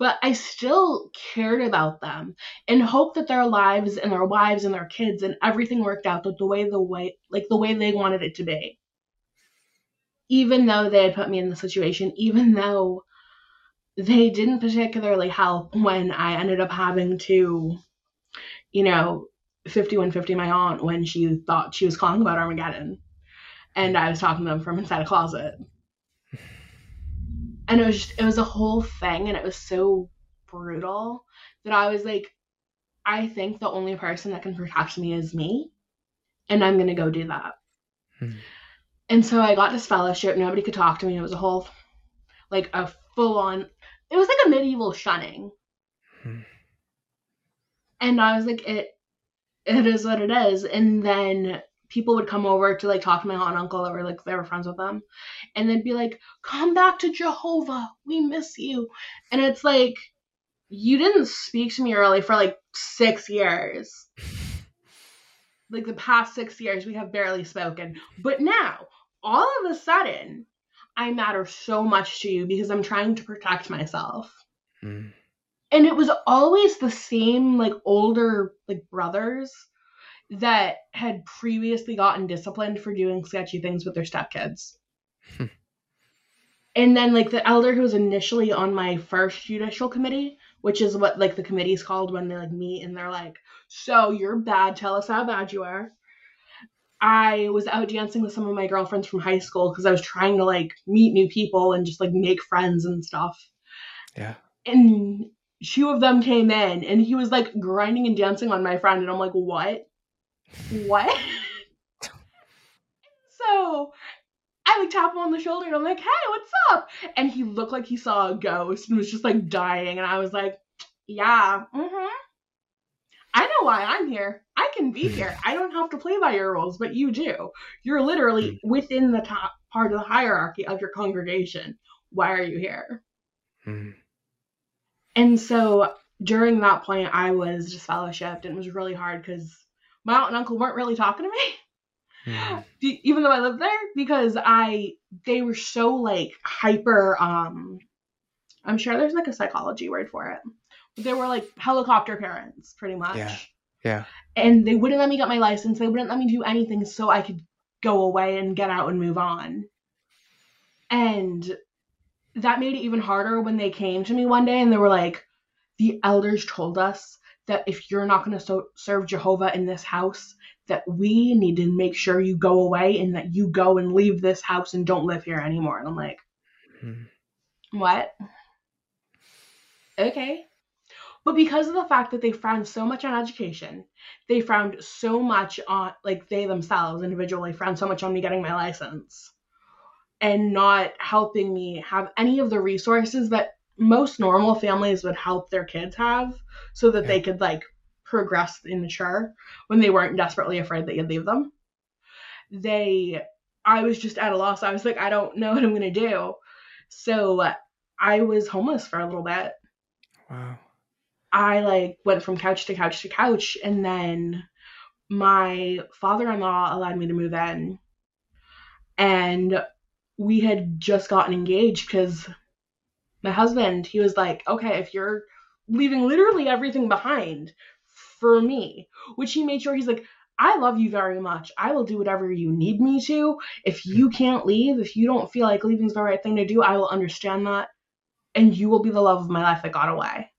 B: but I still cared about them and hoped that their lives and their wives and their kids and everything worked out the, the way the way like the way they wanted it to be. Even though they had put me in the situation, even though they didn't particularly help when I ended up having to, you know, 5150 my aunt when she thought she was calling about Armageddon. And I was talking to them from inside a closet and it was just, it was a whole thing and it was so brutal that I was like I think the only person that can protect me is me and I'm going to go do that.
A: Hmm.
B: And so I got disfellowship nobody could talk to me it was a whole like a full on it was like a medieval shunning.
A: Hmm.
B: And I was like it it is what it is. And then people would come over to like talk to my aunt and uncle that were like they were friends with them. And they'd be like come back to jehovah. We miss you. And it's like you didn't speak to me early for like six years. Like the past six years we have barely spoken. But now all of a sudden i matter so much to you because i'm trying to protect myself
A: Mm.
B: and it was always the same like older like brothers that had previously gotten disciplined for doing sketchy things with their stepkids.
A: Hmm.
B: and then like the elder who was initially on my first judicial committee, which is what like the committee's called when they like meet and they're like, "So you're bad. Tell us how bad you are." I was out dancing with some of my girlfriends from high school because I was trying to like meet new people and just like make friends and stuff.
A: Yeah.
B: And two of them came in and he was like grinding and dancing on my friend and I'm like, "What? What?" so I like tap him on the shoulder and I'm like, hey, what's up? And he looked like he saw a ghost and was just like dying. And I was like, yeah, mm-hmm. I know why I'm here. I can be here. I don't have to play by your rules, but you do. You're literally within the top part of the hierarchy of your congregation. Why are you here?
A: Mm.
B: And so during that point, I was just fellowshipped, and it was really hard because my aunt and uncle weren't really talking to me.
A: Mm.
B: Even though I lived there, because I they were so like hyper. Um, I'm sure there's like a psychology word for it. They were like helicopter parents, pretty much.
A: Yeah. Yeah.
B: And they wouldn't let me get my license. They wouldn't let me do anything so I could go away and get out and move on. And that made it even harder when they came to me one day and they were like, the elders told us that if you're not going to so- serve Jehovah in this house, that we need to make sure you go away and that you go and leave this house and don't live here anymore. And I'm like,
A: Mm.
B: what? Okay. But because of the fact that they frowned so much on education, they frowned so much on, like, they themselves individually frowned so much on me getting my license and not helping me have any of the resources that most normal families would help their kids have so that they could, like, progress and mature when they weren't desperately afraid that you'd leave them. They, I was just at a loss. I was like, I don't know what I'm going to do. So I was homeless for a little bit.
A: Wow.
B: I like went from couch to couch to couch and then my father-in-law allowed me to move in and we had just gotten engaged cuz my husband he was like okay if you're leaving literally everything behind for me which he made sure he's like I love you very much. I will do whatever you need me to. If you can't leave, if you don't feel like leaving's the right thing to do, I will understand that and you will be the love of my life that got away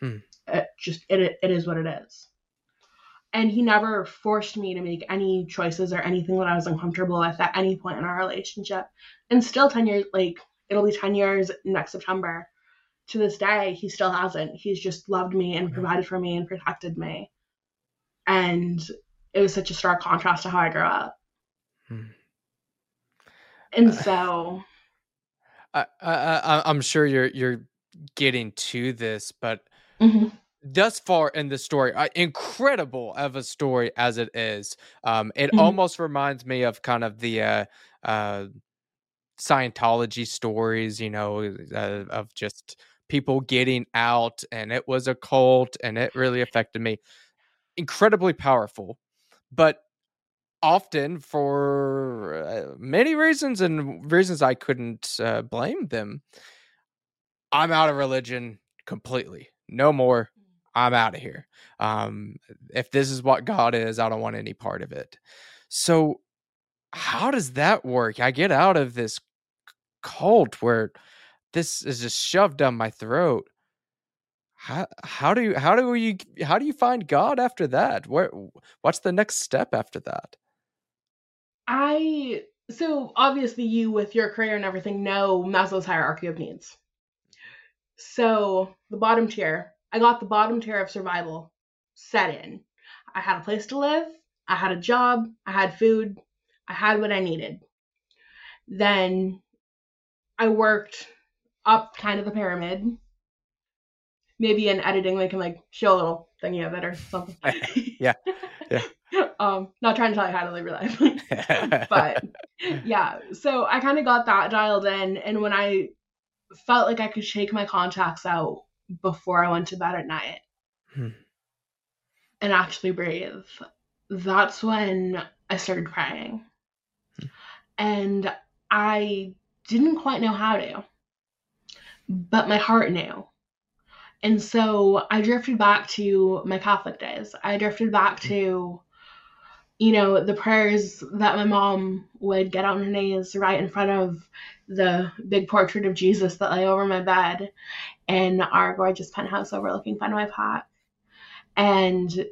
B: hmm. It just it, it is what it is. And he never forced me to make any choices or anything that i was uncomfortable with at any point in our relationship. And still 10 years like it'll be 10 years next september. To this day he still hasn't. He's just loved me and provided for me and protected me. And it was such a stark contrast to how i grew up.
A: Hmm.
B: and
A: Uh,
B: so
A: I, I, I, I'm sure you're you're getting to this, but thus far in the story, uh, incredible of a story as it is. Um, it
B: Mhm.
A: almost reminds me of kind of the uh, uh, Scientology stories, you know, uh, of just people getting out, and it was a cult, and it really affected me. Incredibly powerful, but often for uh, many reasons and reasons I couldn't uh, blame them. I'm out of religion completely. No more. I'm out of here. Um, if this is what God is, I don't want any part of it. So, how does that work? I get out of this cult where this is just shoved down my throat. How how do you how do you how do you find God after that? Where what's the next step after that?
B: I so obviously you with your career and everything know Maslow's hierarchy of needs. So the bottom tier, I got the bottom tier of survival set in. I had a place to live, I had a job, I had food, I had what I needed. Then I worked up kind of the pyramid. Maybe in editing they can like show a little thingy of it or something.
A: Yeah, yeah.
B: um, not trying to tell you how to live your life. but yeah, so I kind of got that dialed in, and when I felt like I could shake my contacts out before I went to bed at night
A: Hmm.
B: and actually breathe, that's when I started crying. And I didn't quite know how to, but my heart knew. And so I drifted back to my Catholic days. I drifted back to, you know, the prayers that my mom would get on her knees right in front of the big portrait of Jesus that lay over my bed in our gorgeous penthouse overlooking Fenway Park and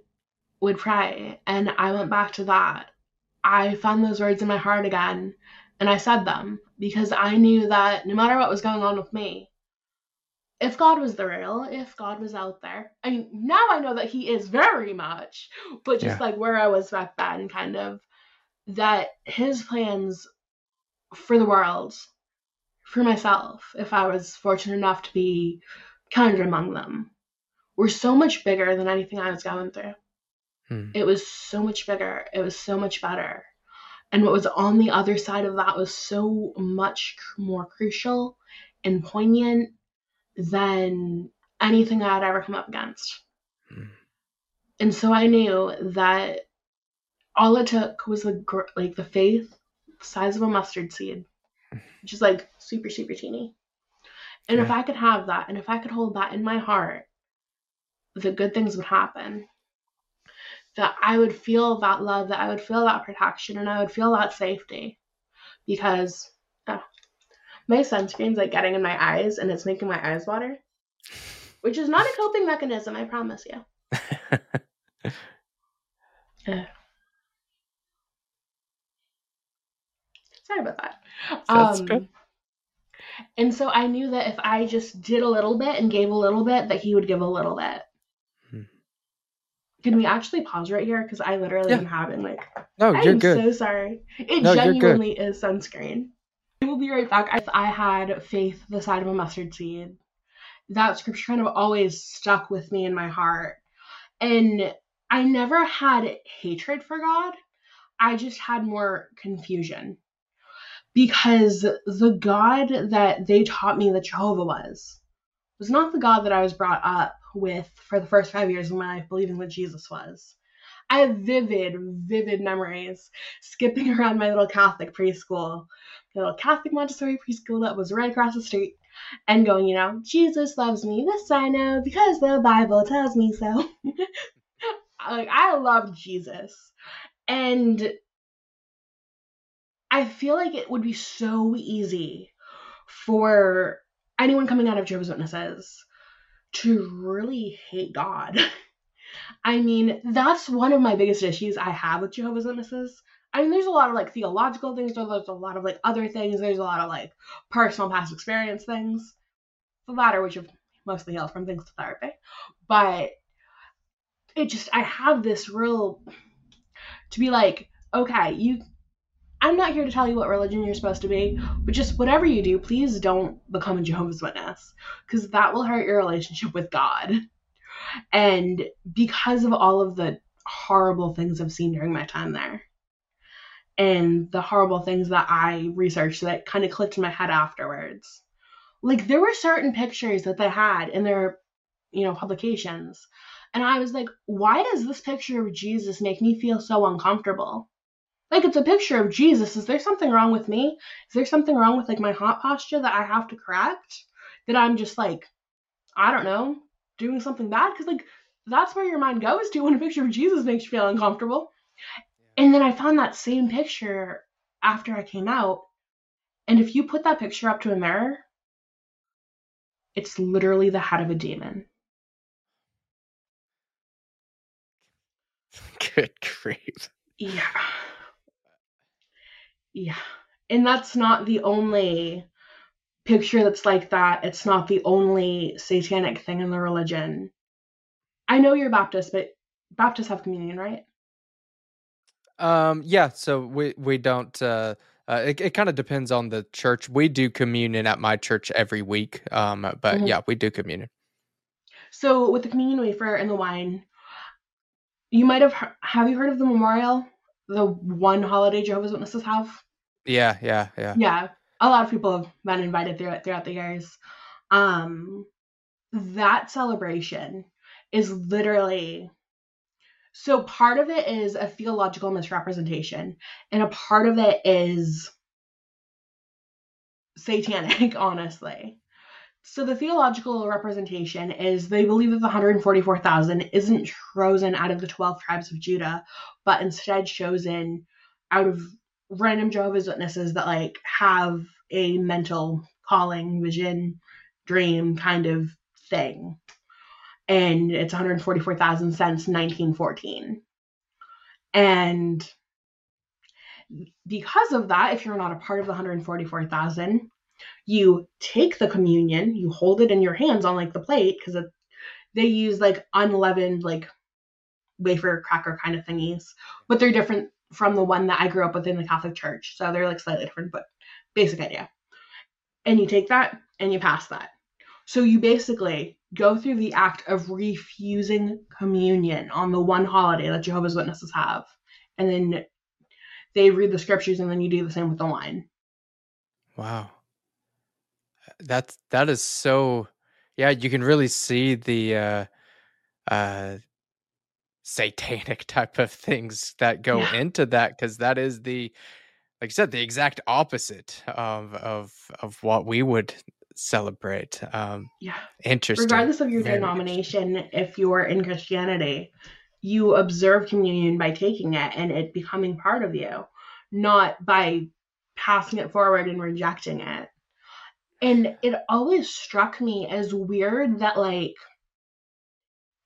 B: would pray. And I went back to that I found those words in my heart again and I said them because I knew that no matter what was going on with me, if God was the real, if God was out there, I mean, now I know that He is very much, but just
A: Yeah.
B: like where I was back then, kind of, that His plans for the world, for myself, if I was fortunate enough to be counted among them, were so much bigger than anything I was going through.
A: Hmm.
B: It was so much bigger. It was so much better. And what was on the other side of that was so much more crucial and poignant than anything I had ever come up against.
A: Hmm.
B: And so I knew that all it took was the gr- like the faith the size of a mustard seed, which is like super super teeny. And if I could have that, and if I could hold that in my heart, the good things would happen. That I would feel that love, that I would feel that protection, and I would feel that safety. Because oh, my sunscreen's like getting in my eyes and it's making my eyes water, which is not a coping mechanism, I promise you. Yeah. Sorry about that.
A: That's
B: um,
A: good.
B: And so I knew that if I just did a little bit and gave a little bit, that he would give a little bit.
A: Hmm.
B: Can we actually pause right here? Because I literally
A: Yeah.
B: am having like
A: No,
B: I
A: you're
B: am
A: good.
B: so sorry. It
A: No,
B: genuinely is sunscreen. I will be right back. I, I had faith the side of a mustard seed. That scripture kind of always stuck with me in my heart. And I never had hatred for God. I just had more confusion. Because the God that they taught me that Jehovah was was not the God that I was brought up with for the first five years of my life believing that Jesus was. I have vivid, vivid memories skipping around my little Catholic preschool, the little Catholic Montessori preschool that was right across the street, and going, you know, Jesus loves me, this I know because the Bible tells me so. like, I love Jesus. And I feel like it would be so easy for anyone coming out of Jehovah's Witnesses to really hate God. I mean, that's one of my biggest issues I have with Jehovah's Witnesses. I mean, there's a lot of like theological things, or there's a lot of like other things. There's a lot of like personal past experience things. The latter, which have mostly hailed from things to therapy. But it just, I have this real, to be like, okay, you, I'm not here to tell you what religion you're supposed to be, but just whatever you do, please don't become a Jehovah's Witness, because that will hurt your relationship with God. And because of all of the horrible things I've seen during my time there, and the horrible things that I researched that kind of clicked in my head afterwards, like there were certain pictures that they had in their, you know, publications. And I was like, why does this picture of Jesus make me feel so uncomfortable? Like it's a picture of Jesus. Is there something wrong with me? Is there something wrong with like my hot posture that I have to correct? That I'm just like, I don't know, doing something bad? Because like that's where your mind goes to when a picture of Jesus makes you feel uncomfortable. And then I found that same picture after I came out. And if you put that picture up to a mirror, it's literally the head of a demon.
A: Good grief.
B: Yeah. Yeah. And that's not the only picture that's like that. It's not the only satanic thing in the religion. I know you're Baptist, but Baptists have communion, right?
A: Um, yeah, so we we don't. Uh, uh, it it kind of depends on the church. We do communion at my church every week. Um, but
B: Mhm.
A: yeah, we do communion.
B: So with the communion wafer and the wine, you might have have you heard of the memorial? The one holiday Jehovah's Witnesses have?
A: Yeah, yeah, yeah.
B: yeah a lot of people have been invited throughout throughout the years. Um that celebration is literally so part of it is a theological misrepresentation and a part of it is satanic honestly. So the theological representation is they believe that the 144,000 isn't chosen out of the 12 tribes of Judah, but instead chosen out of random Jehovah's Witnesses that like have a mental calling, vision, dream kind of thing. And it's 144,000 since 1914. And because of that, if you're not a part of the 144,000, you take the communion, you hold it in your hands on like the plate because they use like unleavened like wafer cracker kind of thingies, but they're different from the one that I grew up with in the Catholic Church. So they're like slightly different, but basic idea. And you take that and you pass that. So you basically go through the act of refusing communion on the one holiday that Jehovah's Witnesses have. And then they read the scriptures and then you do the same with the wine.
A: Wow. That's that is so yeah, you can really see the uh uh satanic type of things that go yeah. into that because that is the like you said the exact opposite of of of what we would celebrate um
B: yeah
A: interesting
B: regardless of your Very denomination if you're in christianity you observe communion by taking it and it becoming part of you not by passing it forward and rejecting it and it always struck me as weird that like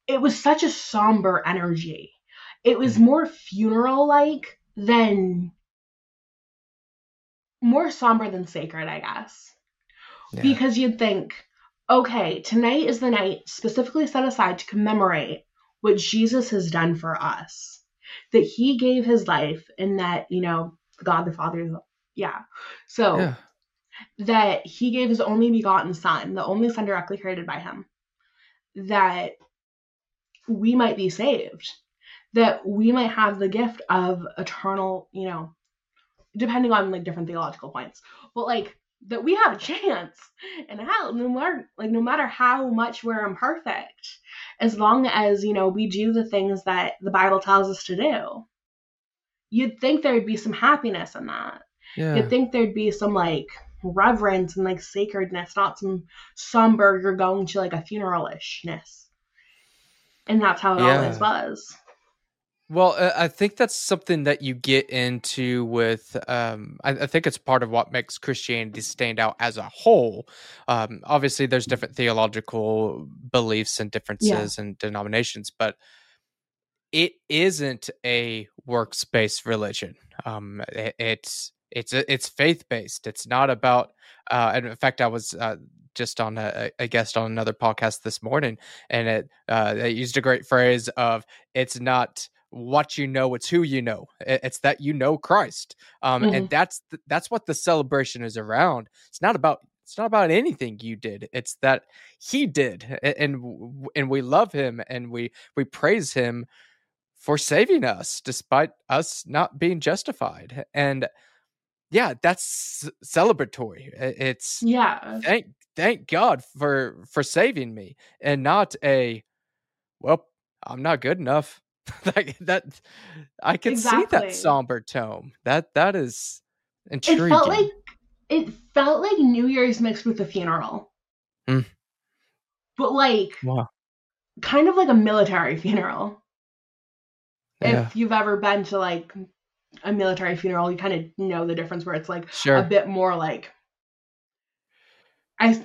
B: it was such a somber energy. It was mm. more funeral like than more somber than sacred, I guess. Yeah. Because you'd think, okay, tonight is the night specifically set aside to commemorate what Jesus has done for us. That he gave his life and that, you know, God the Father, yeah. So yeah. that he gave his only begotten son, the only son directly created by him, that we might be saved, that we might have the gift of eternal, you know, depending on like different theological points, but like that we have a chance and hell no matter like no matter how much we're imperfect as long as you know we do the things that the bible tells us to do you'd think there'd be some happiness in that yeah. you'd think there'd be some like reverence and like sacredness not some somber you're going to like a funeralishness and that's how it yeah. always was.
A: Well, I think that's something that you get into with. Um, I, I, think it's part of what makes Christianity stand out as a whole. Um, obviously, there's different theological beliefs and differences yeah. and denominations, but it isn't a works based religion. Um, it, it's it's it's faith based. It's not about. Uh, and in fact, I was uh, just on a, a, guest on another podcast this morning, and it uh, they used a great phrase of "It's not what you know, it's who you know. It's that you know Christ, um, mm-hmm. and that's th- that's what the celebration is around. It's not about it's not about anything you did. It's that He did, and and we love Him, and we we praise Him for saving us despite us not being justified and yeah that's celebratory it's
B: yeah
A: thank thank God for for saving me and not a well, I'm not good enough. that, that I can exactly. see that somber tone. That that is intriguing.
B: It felt like it felt like New Year's mixed with a funeral. Mm. But like wow. kind of like a military funeral. Yeah. If you've ever been to like a military funeral, you kind of know the difference where it's like sure. a bit more like I,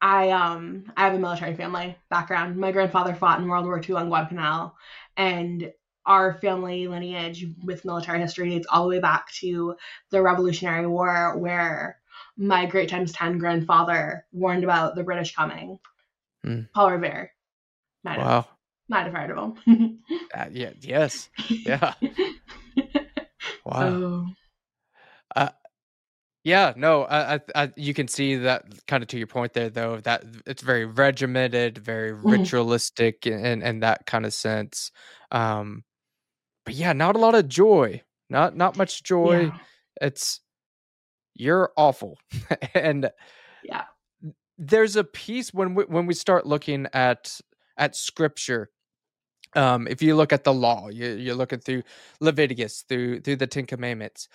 B: I um I have a military family background. My grandfather fought in World War II on Guadalcanal, and our family lineage with military history dates all the way back to the Revolutionary War, where my great times ten grandfather warned about the British coming. Mm. Paul Revere. Might wow. Have, might have heard of
A: him. uh, yeah. Yes. Yeah. wow. So, yeah, no, I, I, I, you can see that kind of to your point there, though, that it's very regimented, very mm-hmm. ritualistic, and and that kind of sense. Um, but yeah, not a lot of joy, not not much joy. Yeah. It's you're awful, and
B: yeah,
A: there's a piece when we when we start looking at at scripture um if you look at the law you, you're looking through leviticus through through the ten commandments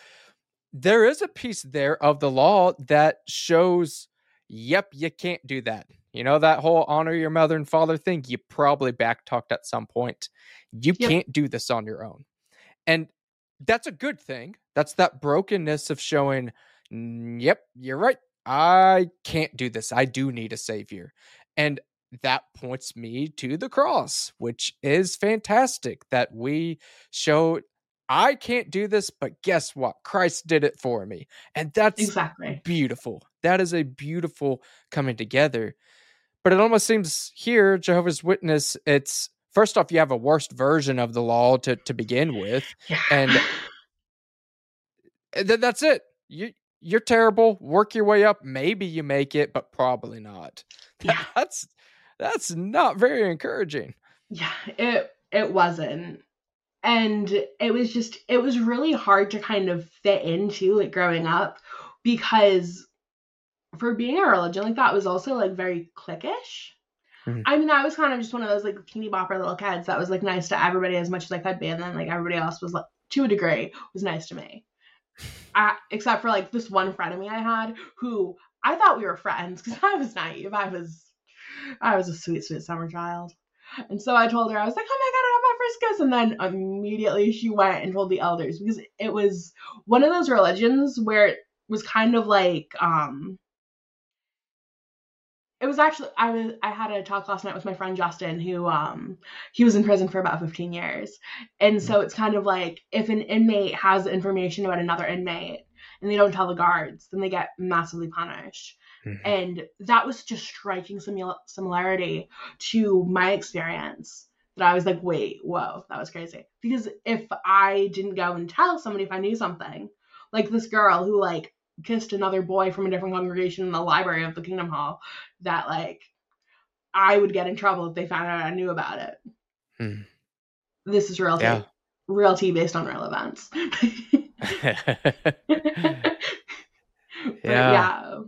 A: there is a piece there of the law that shows, yep, you can't do that. You know, that whole honor your mother and father thing, you probably backtalked at some point. You yep. can't do this on your own. And that's a good thing. That's that brokenness of showing, yep, you're right. I can't do this. I do need a savior. And that points me to the cross, which is fantastic that we show I can't do this, but guess what? Christ did it for me. And that's
B: exactly
A: beautiful. That is a beautiful coming together. But it almost seems here, Jehovah's Witness, it's first off, you have a worst version of the law to, to begin with.
B: yeah.
A: And th- that's it. You you're terrible. Work your way up. Maybe you make it, but probably not.
B: Yeah.
A: That's that's not very encouraging.
B: yeah it it wasn't and it was just it was really hard to kind of fit into like growing up because for being a religion like that was also like very cliquish.
A: Mhm.
B: i mean i was kind of just one of those like teeny bopper little kids that was like nice to everybody as much as i could be and then like everybody else was like to a degree was nice to me. I, except for like this one friend of me i had who i thought we were friends because i was naive. I was i was a sweet sweet summer child. And so I told her, I was like, oh my God, I got my first kiss. And then immediately she went and told the elders because it was one of those religions where it was kind of like, um, it was actually I was I had a talk last night with my friend Justin who um he was in prison for about 15 years. And so it's kind of like if an inmate has information about another inmate and they don't tell the guards, then they get massively punished
A: Mhm.
B: and that was just striking simil- similarity to my experience that i was like wait whoa that was crazy. Because if i didn't go and tell somebody if i knew something like this girl who like kissed another boy from a different congregation in the library of the kingdom hall that like i would get in trouble if they found out i knew about it.
A: Hmm.
B: this is real tea real tea based on real events. But
A: Yeah.
B: yeah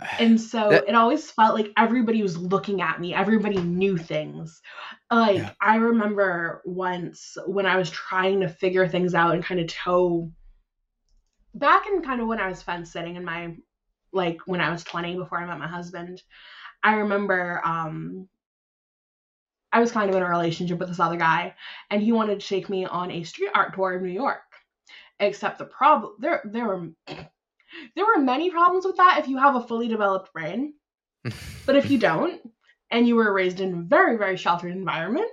B: And so
A: That-
B: it always felt like everybody was looking at me. Everybody knew things. Like
A: Yeah.
B: I remember once when I was trying to figure things out and kind of toe back in kind of when I was fence sitting in my like when I was 20 before I met my husband. I remember um I was kind of in a relationship with this other guy and he wanted to take me on a street art tour of New York. Except the problem there there were there were many problems with that if you have a fully developed brain. But if you don't, and you were raised in a very, very sheltered environment,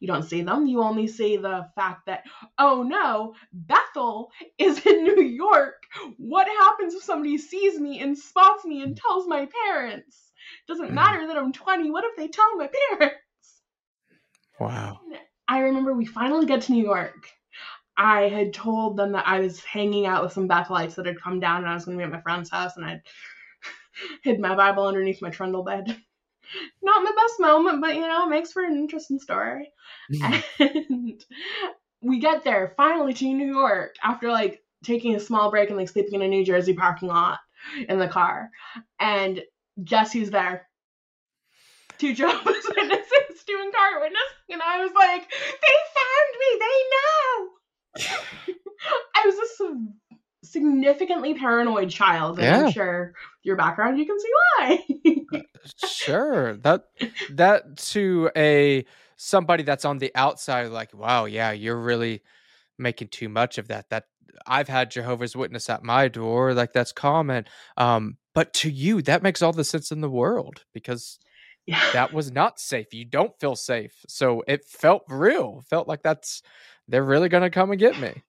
B: you don't see them. You only see the fact that, oh no, Bethel is in New York. What happens if somebody sees me and spots me and tells my parents? Doesn't
A: Mhm.
B: matter that I'm 20. What if they tell my parents?
A: wow.
B: I remember we finally get to New York. I had told them that I was hanging out with some Bethelites that had come down and I was going to be at my friend's house and I'd hid my Bible underneath my trundle bed. Not my best moment, but you know, it makes for an interesting story. Mm-hmm. And we get there finally to New York after like taking a small break and like sleeping in a New Jersey parking lot in the car. And guess who's there? Two Jehovah's Witnesses doing car witnessing. And I was like, they found me. They know. I was a sig- significantly paranoid child.
A: Yeah.
B: I'm sure your background, you can see why.
A: sure that that to a somebody that's on the outside like wow yeah you're really making too much of that that i've had jehovah's witness at my door like that's common um but to you that makes all the sense in the world because
B: yeah.
A: that was not safe you don't feel safe so it felt real felt like that's they're really gonna come and get me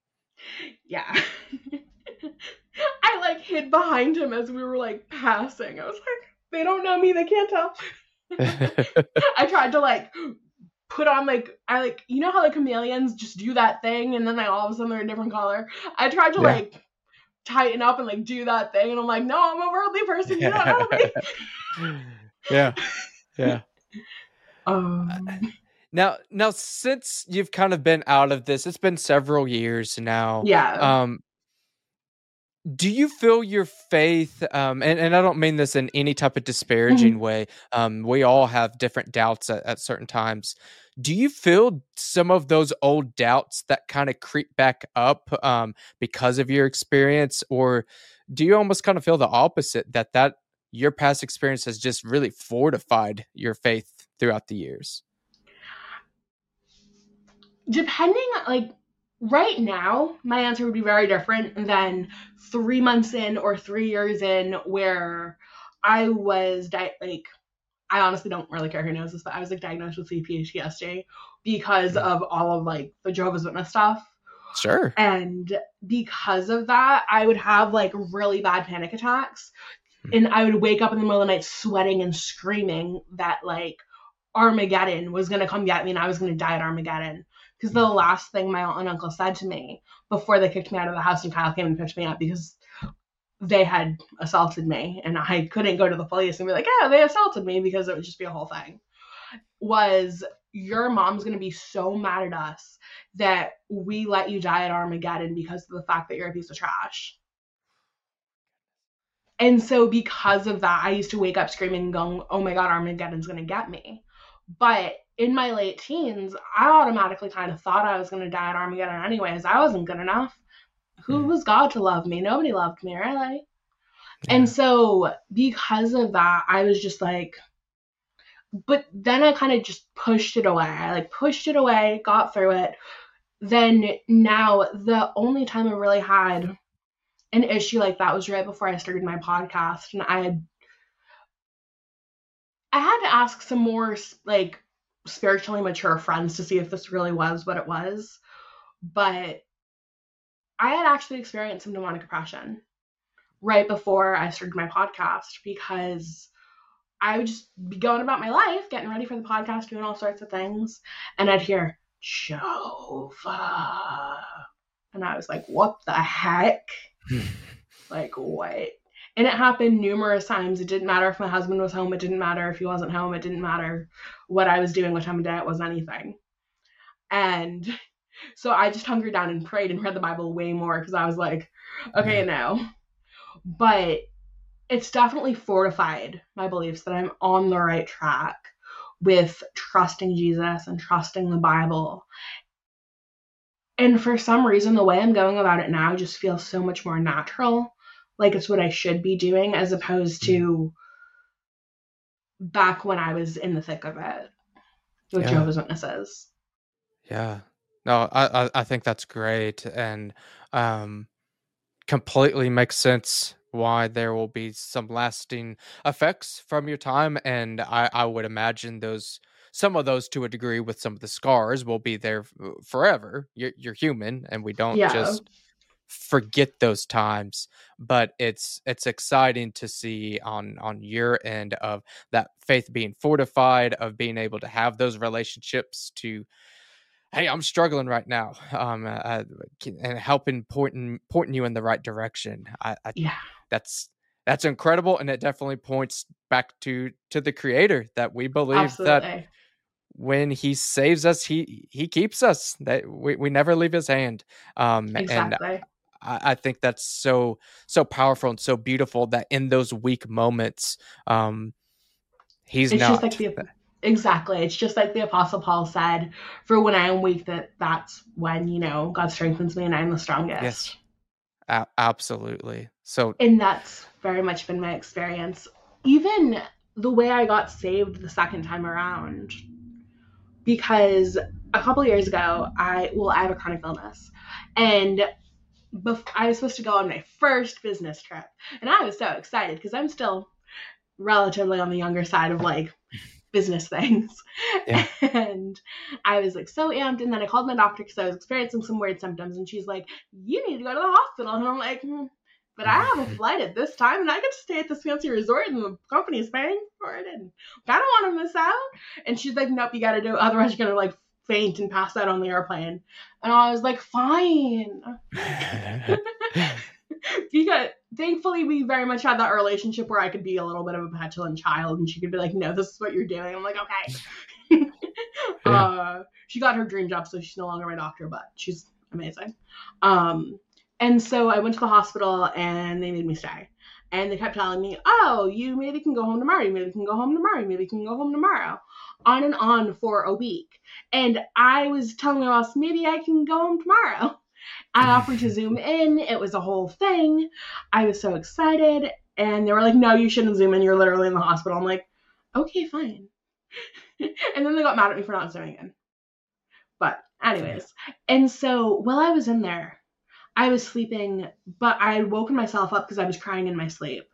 B: Yeah. I like hid behind him as we were like passing. I was like, they don't know me, they can't tell. I tried to like put on like I like you know how like chameleons just do that thing and then they all of a sudden they're a different color. I tried to
A: Yeah.
B: like tighten up and like do that thing and I'm like, no, I'm a worldly person. You don't know me.
A: yeah yeah
B: Um,
A: Now, now, since you've kind of been out of this, it's been several years now.
B: yeah.
A: Um, do you feel your faith? Um, and, and I don't mean this in any type of disparaging way. Um, we all have different doubts at, at certain times. Do you feel some of those old doubts that kind of creep back up um, because of your experience, or do you almost kind of feel the opposite that that your past experience has just really fortified your faith throughout the years?
B: depending like right now my answer would be very different than three months in or three years in where i was di- like i honestly don't really care who knows this but i was like diagnosed with cptsd because
A: Mhm.
B: of all of like the jehovah's witness stuff
A: Sure.
B: And because of that, I would have like really bad panic attacks.
A: Hmm.
B: And I would wake up in the middle of the night sweating and screaming that like Armageddon was going to come get me and I was going to die at Armageddon. Because the last thing my aunt and uncle said to me before they kicked me out of the house and Kyle came and picked me up because they had assaulted me and I couldn't go to the police and be like, yeah, they assaulted me because it would just be a whole thing. Was your mom's going to be so mad at us that we let you die at Armageddon because of the fact that you're a piece of trash. And so, because of that, I used to wake up screaming and going, oh my God, Armageddon's going to get me. But in my late teens, I automatically kind of thought I was going to die at Armageddon anyways. I wasn't good enough. Who
A: Mm.
B: was God to love me? Nobody loved me, really.
A: Yeah.
B: And so, because of that, I was just like, but then I kind of just pushed it away. I like pushed it away, got through it. Then now, the only time I really had an issue like that was right before I started my podcast, and I had I had to ask some more like spiritually mature friends to see if this really was what it was. But I had actually experienced some demonic oppression right before I started my podcast because I would just be going about my life, getting ready for the podcast, doing all sorts of things, and I'd hear Jehovah. And I was like, what the heck? like, what? And it happened numerous times. It didn't matter if my husband was home, it didn't matter if he wasn't home, it didn't matter what I was doing, what time of day it was, anything. And so I just hunkered down and prayed and read the Bible way more because I was like, okay,
A: Yeah.
B: no. But it's definitely fortified my beliefs that I'm on the right track with trusting Jesus and trusting the Bible. And for some reason, the way I'm going about it now just feels so much more natural. Like it's what I should be doing as opposed to back when I was in the thick of it with
A: Yeah.
B: Jehovah's Witnesses.
A: Yeah. No, I, I I think that's great and um completely makes sense why there will be some lasting effects from your time and I I would imagine those some of those to a degree with some of the scars will be there forever. You're you're human and we don't
B: Yeah.
A: just forget those times but it's it's exciting to see on on your end of that faith being fortified of being able to have those relationships to hey i'm struggling right now um uh, can- and helping pointing pointing you in the right direction i, I
B: Yeah.
A: that's that's incredible and it definitely points back to to the creator that we believe that when he saves us he he keeps us that we, we never leave his hand um and
B: Exactly.
A: I, I think that's so so powerful and so beautiful that in those weak moments um he's
B: It's
A: not
B: just like the exactly. It's just like the Apostle Paul said, "For when I am weak, that that's when you know God strengthens me, and I'm the strongest."
A: Yes. A- absolutely so
B: and that's very much been my experience. Even the way I got saved the second time around, because a couple years ago, I well, I have a chronic illness, and bef- I was supposed to go on my first business trip, and I was so excited because I'm still relatively on the younger side of like business things,
A: Yeah.
B: and I was like so amped, and then I called my doctor because I was experiencing some weird symptoms, and she's like, "You need to go to the hospital," and I'm like. Hmm. But I have a flight at this time, and I get to stay at this fancy resort, and the company is paying for it, and I don't want to miss out. And she's like, "Nope, you got to do it, otherwise you're gonna like faint and pass out on the airplane." And I was like, "Fine," because thankfully we very much had that relationship where I could be a little bit of a petulant child, and she could be like, "No, this is what you're doing." I'm like, "Okay."
A: Yeah.
B: uh, she got her dream job, so she's no longer my doctor, but she's amazing. Um, and so I went to the hospital, and they made me stay. And they kept telling me, "Oh, you maybe can go home tomorrow. You maybe can go home tomorrow. You maybe can go home tomorrow." On and on for a week. And I was telling my boss, "Maybe I can go home tomorrow." I offered to zoom in. It was a whole thing. I was so excited, and they were like, "No, you shouldn't zoom in. You're literally in the hospital." I'm like, "Okay, fine." and then they got mad at me for not zooming in. But anyways, and so while I was in there, I was sleeping, but I had woken myself up because I was crying in my sleep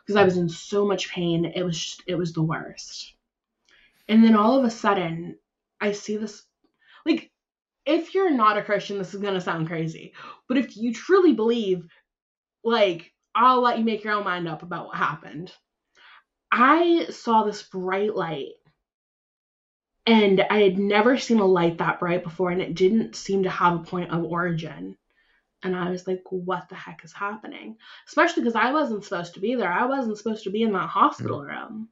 B: because I was in so much pain. It was just, it was the worst. And then all of a sudden, I see this like if you're not a Christian, this is going to sound crazy, but if you truly believe, like, I'll let you make your own mind up about what happened. I saw this bright light and I had never seen a light that bright before, and it didn't seem to have a point of origin. And I was like, what the heck is happening? Especially because I wasn't supposed to be there. I wasn't supposed to be in that hospital room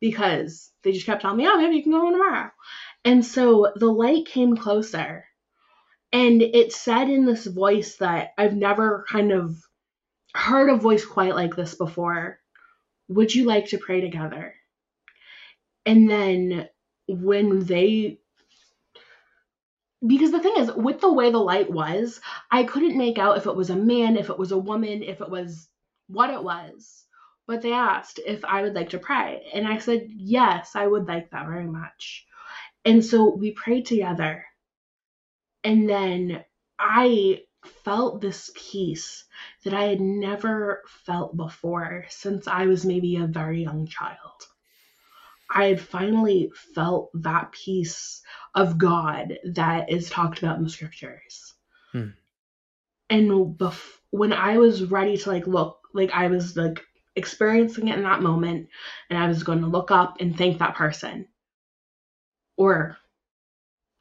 B: because they just kept telling me, oh, maybe you can go home tomorrow. And so the light came closer and it said in this voice that I've never kind of heard a voice quite like this before. Would you like to pray together? And then when they because the thing is with the way the light was i couldn't make out if it was a man if it was a woman if it was what it was. But they asked if i would like to pray. And i said yes i would like that very much. And so we prayed together. And then i felt this peace that i had never felt before since i was maybe a very young child I had finally felt that peace of God that is talked about in the scriptures. Hmm. And bef- when I was ready to like look, like I was like experiencing it in that moment, and I was going to look up and thank that person or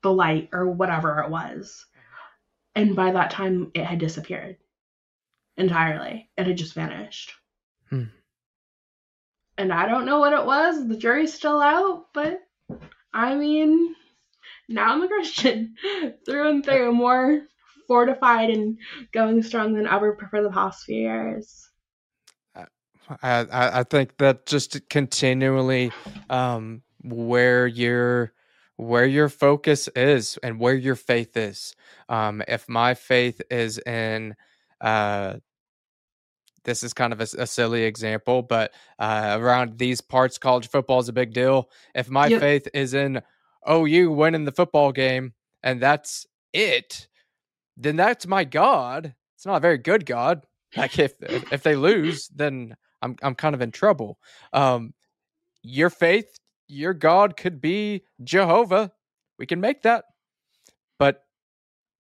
B: the light or whatever it was. And by that time, it had disappeared entirely. It had just vanished. Hmm and I don't know what it was. The jury's still out, but I mean, now I'm a Christian through and through, more fortified and going strong than ever for the past few years.
A: I I, think that just continually um, where your where your focus is and where your faith is. Um, if my faith is in uh, this is kind of a, a silly example, but uh, around these parts, college football is a big deal. If my yep. faith is in OU winning the football game and that's it, then that's my God. It's not a very good God. Like if if they lose, then I'm I'm kind of in trouble. Um, your faith, your God could be Jehovah. We can make that,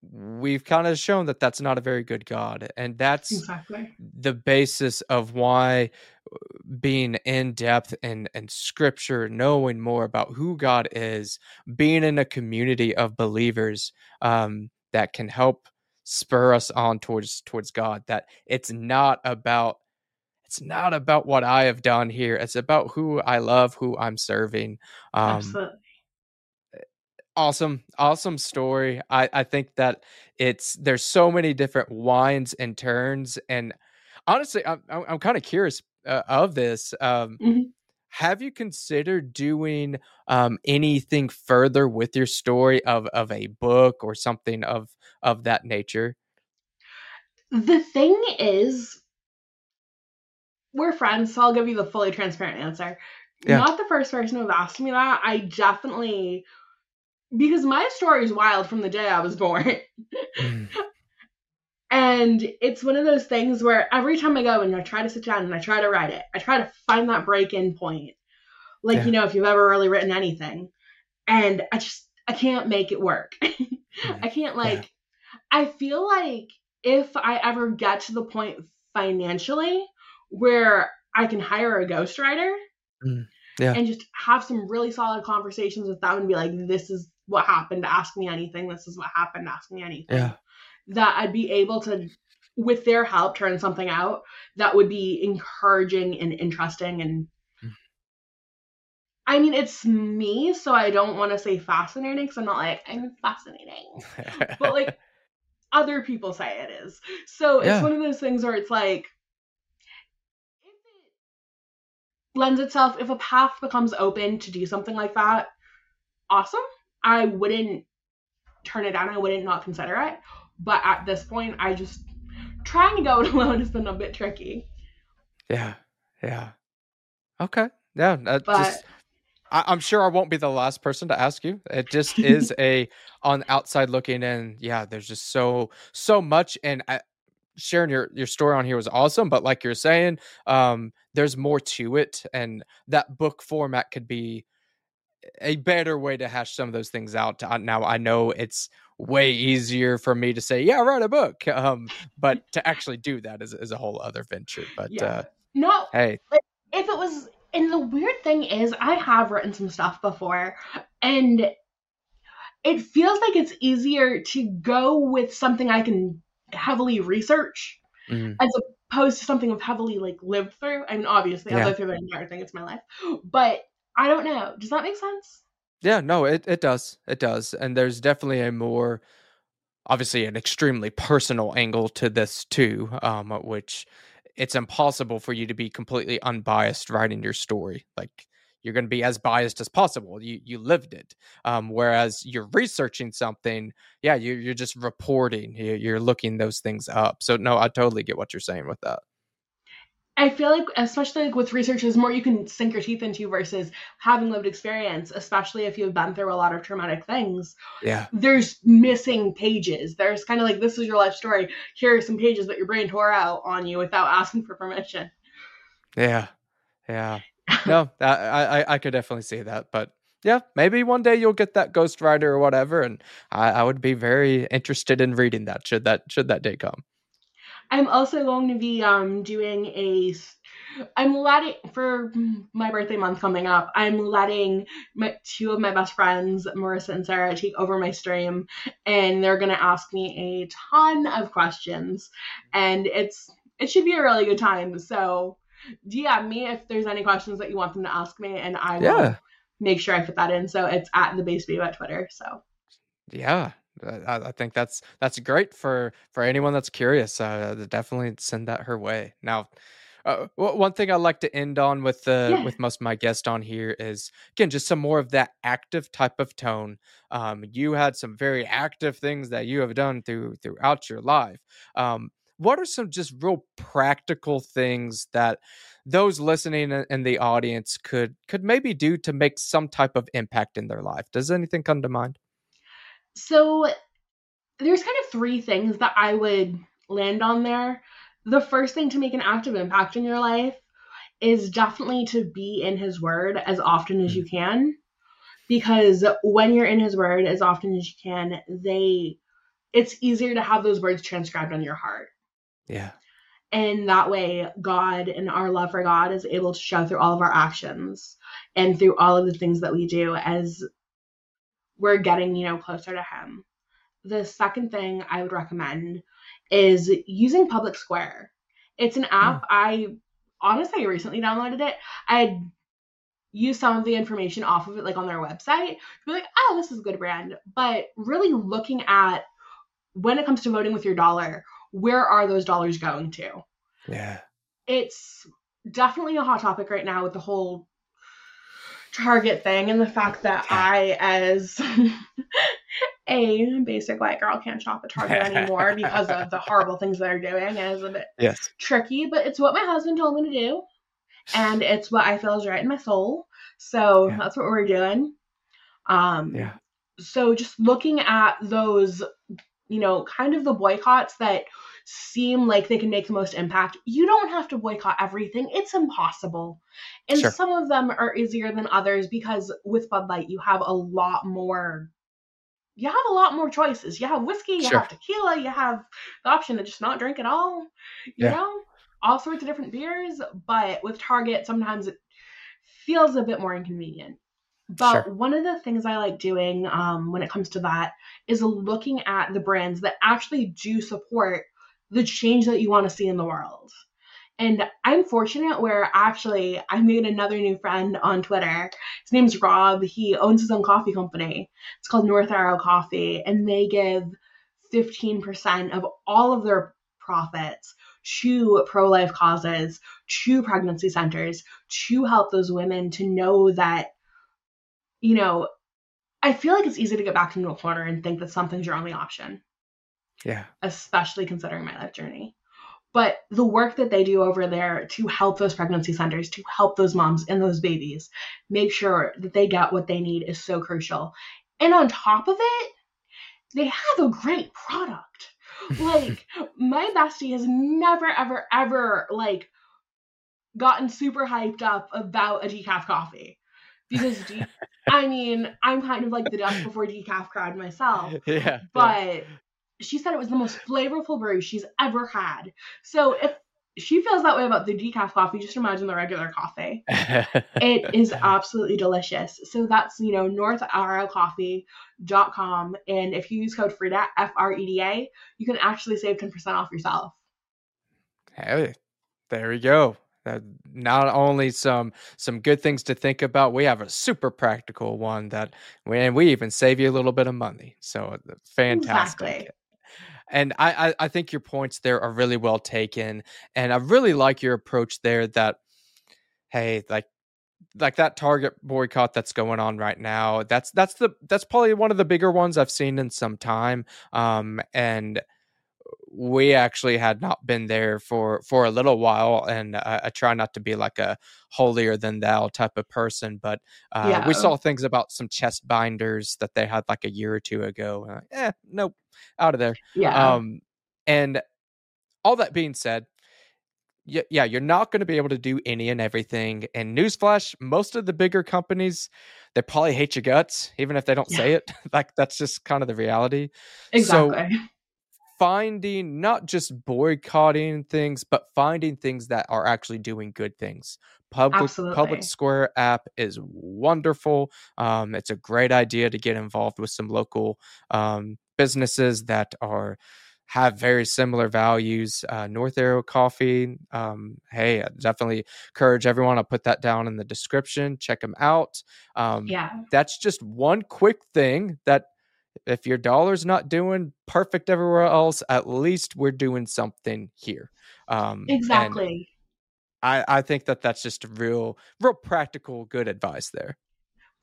A: we've kind of shown that that's not a very good God. And that's exactly. the basis of why uh, being in depth in, in scripture, knowing more about who God is, being in a community of believers um, that can help spur us on towards towards God. That it's not about it's not about what I have done here. It's about who I love, who I'm serving. Um, Absolutely awesome awesome story i i think that it's there's so many different winds and turns and honestly i'm i'm, kind of curious uh, of this um mm-hmm. have you considered doing um anything further with your story of of a book or something of of that nature
B: the thing is we're friends so i'll give you the fully transparent answer yeah. not the first person who asked me that i definitely because my story is wild from the day I was born. mm. And it's one of those things where every time I go and I try to sit down and I try to write it, I try to find that break in point. Like, yeah. you know, if you've ever really written anything. And I just, I can't make it work. I can't, like, yeah. I feel like if I ever get to the point financially where I can hire a ghostwriter mm. yeah. and just have some really solid conversations with them and be like, this is what happened, ask me anything. This is what happened, ask me anything. Yeah. That I'd be able to, with their help, turn something out that would be encouraging and interesting. And mm. I mean, it's me, so I don't want to say fascinating because I'm not like, I'm fascinating. but like, other people say it is. So yeah. it's one of those things where it's like, if it lends itself, if a path becomes open to do something like that, awesome. I wouldn't turn it down. I wouldn't not consider it. But at this point, I just trying to go it alone has been a bit tricky.
A: Yeah, yeah. Okay, yeah. That but, just, I, am sure I won't be the last person to ask you. It just is a on outside looking in. Yeah, there's just so so much, and I, sharing your your story on here was awesome. But like you're saying, um, there's more to it, and that book format could be a better way to hash some of those things out. Uh, now I know it's way easier for me to say, yeah, write a book. Um, but to actually do that is, is a whole other venture. But yeah. uh,
B: no,
A: hey,
B: if it was, and the weird thing is, I have written some stuff before, and it feels like it's easier to go with something I can heavily research mm. as opposed to something I've heavily like lived through. I mean, obviously, yeah. I've lived through the entire thing. It's my life, but I don't know. Does that make sense?
A: Yeah, no, it, it does. It does. And there's definitely a more obviously an extremely personal angle to this too, um, which it's impossible for you to be completely unbiased writing your story. Like you're going to be as biased as possible. You you lived it. Um, whereas you're researching something, yeah, you, you're just reporting. You're, you're looking those things up. So no, I totally get what you're saying with that.
B: I feel like, especially like with research, is more you can sink your teeth into versus having lived experience, especially if you've been through a lot of traumatic things.
A: Yeah.
B: There's missing pages. There's kind of like, this is your life story. Here are some pages that your brain tore out on you without asking for permission.
A: Yeah. Yeah. No, I, I, I could definitely see that. But yeah, maybe one day you'll get that ghostwriter or whatever. And I, I would be very interested in reading that should that, should that day come.
B: I'm also going to be um doing a I'm letting for my birthday month coming up. I'm letting my two of my best friends, Marissa and Sarah, take over my stream, and they're gonna ask me a ton of questions, and it's it should be a really good time. So DM me if there's any questions that you want them to ask me, and I will yeah. make sure I fit that in. So it's at the base at Twitter. So
A: yeah, I, I, think that's that's great for for anyone that's curious. Uh, definitely send that her way. Now, uh, one thing I like to end on with the yeah. with most of my guests on here is again just some more of that active type of tone. Um, you had some very active things that you have done through throughout your life. Um, what are some just real practical things that those listening in the audience could could maybe do to make some type of impact in their life? Does anything come to mind?
B: So there's kind of three things that I would land on there. The first thing to make an active impact in your life is definitely to be in his word as often as you mm. can because when you're in his word as often as you can they it's easier to have those words transcribed on your heart
A: yeah
B: and that way god and our love for god is able to show through all of our actions and through all of the things that we do as we're getting, you know, closer to him. The second thing I would recommend is using Public Square. It's an app. Mm. I honestly recently downloaded it. I used some of the information off of it, like on their website, to be like, oh, this is a good brand. But really looking at when it comes to voting with your dollar, where are those dollars going to?
A: Yeah.
B: It's definitely a hot topic right now with the whole Target thing and the fact that I, as a basic white girl, can't shop at Target anymore because of the horrible things they're doing is a bit
A: yes.
B: tricky. But it's what my husband told me to do, and it's what I feel is right in my soul. So yeah. that's what we're doing. Um,
A: yeah.
B: So just looking at those, you know, kind of the boycotts that seem like they can make the most impact. You don't have to boycott everything. It's impossible. And sure. some of them are easier than others because with Bud Light, you have a lot more. You have a lot more choices. You have whiskey, you sure. have tequila, you have the option to just not drink at all. You yeah. know, all sorts of different beers. But with Target, sometimes it feels a bit more inconvenient. But sure. one of the things I like doing um, when it comes to that is looking at the brands that actually do support the change that you want to see in the world. And I'm fortunate where actually I made another new friend on Twitter. His name's Rob. He owns his own coffee company. It's called North Arrow Coffee, and they give 15% of all of their profits to pro life causes, to pregnancy centers, to help those women to know that, you know, I feel like it's easy to get back into a corner and think that something's your only option.
A: Yeah.
B: Especially considering my life journey. But the work that they do over there to help those pregnancy centers, to help those moms and those babies make sure that they get what they need is so crucial. And on top of it, they have a great product. Like my bestie has never ever ever like gotten super hyped up about a decaf coffee because de- I mean, I'm kind of like the death before decaf crowd myself.
A: Yeah.
B: But yeah. She said it was the most flavorful brew she's ever had. So if she feels that way about the decaf coffee, just imagine the regular coffee. it is absolutely delicious. So that's, you know, northarrowcoffee.com. And if you use code FREDA, F R E D A, you can actually save 10% off yourself.
A: Hey, there we go. Uh, not only some some good things to think about, we have a super practical one that, and we even save you a little bit of money. So uh, fantastic. Exactly. And I, I, I think your points there are really well taken, and I really like your approach there. That hey, like like that target boycott that's going on right now that's that's the that's probably one of the bigger ones i've seen in some time um and we actually had not been there for for a little while and I, I try not to be like a holier than thou type of person but uh, yeah. we saw things about some chest binders that they had like a year or two ago like, eh nope out of there
B: yeah
A: um and all that being said yeah, you're not going to be able to do any and everything. And newsflash, most of the bigger companies, they probably hate your guts, even if they don't yeah. say it. like that's just kind of the reality.
B: Exactly.
A: So finding not just boycotting things, but finding things that are actually doing good things. Public Absolutely. Public Square app is wonderful. Um, it's a great idea to get involved with some local um, businesses that are have very similar values. Uh, North Arrow Coffee. Um, hey, I definitely encourage everyone. I'll put that down in the description. Check them out. Um,
B: yeah,
A: that's just one quick thing that if your dollar's not doing perfect everywhere else, at least we're doing something here.
B: Um, exactly.
A: I, I think that that's just real, real practical, good advice there.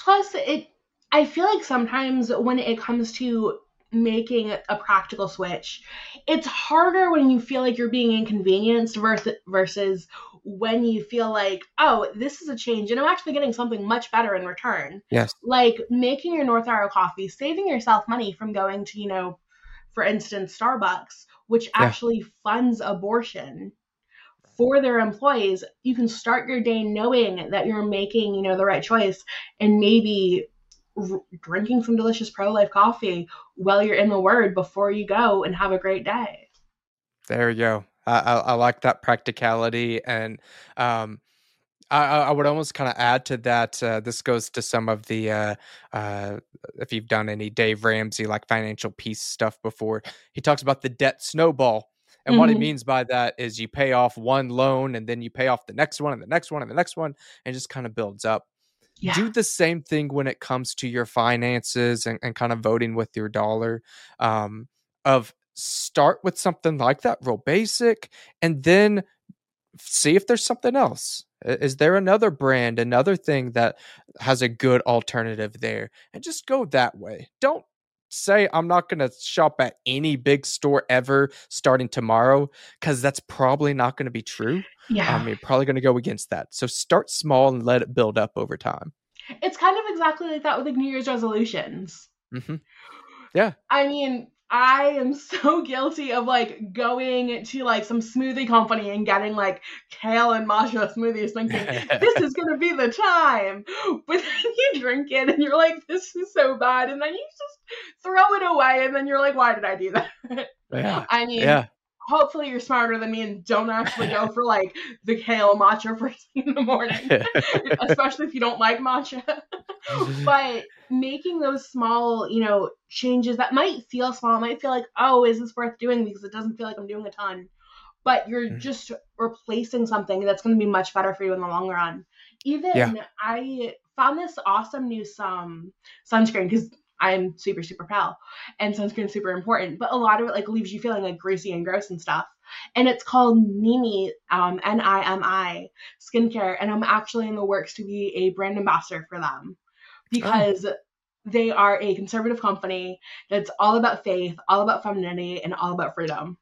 B: Plus, it, I feel like sometimes when it comes to making a practical switch. It's harder when you feel like you're being inconvenienced versus versus when you feel like, oh, this is a change and I'm actually getting something much better in return.
A: Yes.
B: Like making your North Arrow coffee, saving yourself money from going to, you know, for instance, Starbucks, which actually yeah. funds abortion for their employees, you can start your day knowing that you're making, you know, the right choice and maybe r- drinking some delicious pro life coffee while you're in the Word before you go and have a great day.
A: There you go. I, I, I like that practicality, and um, I, I would almost kind of add to that. Uh, this goes to some of the uh, uh, if you've done any Dave Ramsey like financial peace stuff before. He talks about the debt snowball. And mm-hmm. what he mm-hmm. means by that is you pay off one loan and then you pay off the next one and the next one and the next one and just kind of builds up yeah. do the same thing when it comes to your finances and, and kind of voting with your dollar um, of start with something like that real basic and then see if there's something else. Is there another brand another thing that has a good alternative there? And just go that way. Don't say I'm not going to shop at any big store ever starting tomorrow because that's probably not going to be true.
B: Yeah.
A: Um, you're probably going to go against that. So start small and let it build up over time.
B: It's kind of exactly like that with like New Year's resolutions.
A: Mm-hmm. Yeah.
B: I mean, I am so guilty of like going to like some smoothie company and getting like kale and matcha smoothies thinking this is gonna be the time. But then you drink it and you're like, this is so bad. And then you just throw it away and then you're like, why did I do that?
A: Yeah.
B: I mean,
A: yeah
B: hopefully you're smarter than me and don't actually go for like the kale matcha first thing in the morning, especially if you don't like matcha. But making those small, you know, changes that might feel small, might feel like, oh, is this worth doing because it doesn't feel like I'm doing a ton. But you're mm. just replacing something that's going to be much better for you in the long run. Even yeah. I found this awesome new um, sunscreen because I'm super, super pale and sunscreen's super important. But a lot of it like leaves you feeling like greasy and gross and stuff. And it's called Nimi, um, N-I-M-I skincare. And I'm actually in the works to be a brand ambassador for them because oh. they are a conservative company that's all about faith, all about femininity, and all about freedom.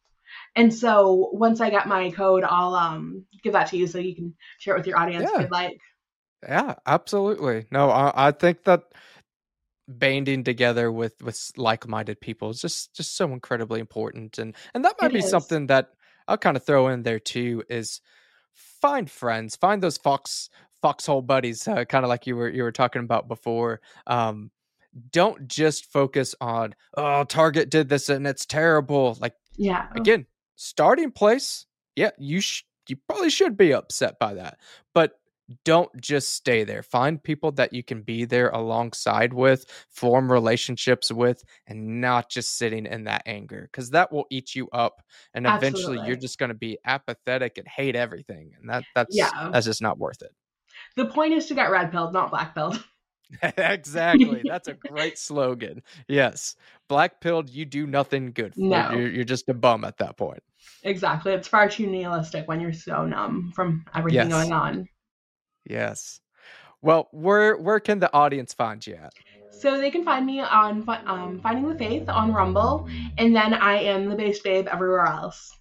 B: And so once I get my code, I'll um give that to you so you can share it with your audience yeah. if you'd like.
A: Yeah, absolutely. No, I, I think that banding together with with like-minded people is just just so incredibly important and and that might it be is. something that i'll kind of throw in there too is find friends find those fox foxhole buddies, uh, kind of like you were you were talking about before. Um, don't just focus on oh Target did this and it's terrible. Like
B: yeah,
A: again, starting place. Yeah, you sh- you probably should be upset by that, but don't just stay there. Find people that you can be there alongside with, form relationships with, and not just sitting in that anger because that will eat you up. And eventually
B: Absolutely.
A: you're just going to be apathetic and hate everything. And that that's
B: Yeah.
A: that's just not worth it.
B: The point is to get red pilled, not black pilled.
A: exactly. That's a great slogan. Yes. Black pilled, you do nothing good for.
B: No.
A: You're, you're just a bum at that point.
B: exactly. It's far too nihilistic when you're so numb from everything
A: Yes.
B: going on.
A: Yes. Well, where where can the audience find you at?
B: So they can find me on um, Finding the Faith on Rumble, and then I am the Based Babe everywhere else.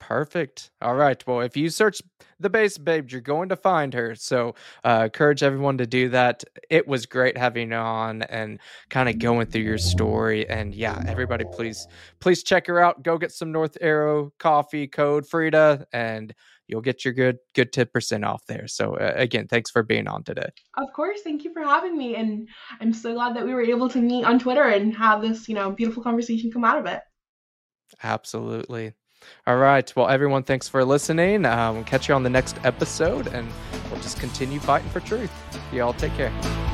A: Perfect. All right. Well, if you search the based babe, you're going to find her. So, uh, encourage everyone to do that. It was great having you on and kind of going through your story. And yeah, everybody, please, please check her out. Go get some North Arrow coffee code Freda, and you'll get your good good ten percent off there. So, uh, again, thanks for being on today.
B: Of course, thank you for having me, and I'm so glad that we were able to meet on Twitter and have this, you know, beautiful conversation come out of it.
A: Absolutely. All right. Well, everyone, thanks for listening. Um, we'll catch you on the next episode, and we'll just continue fighting for truth. Y'all take care.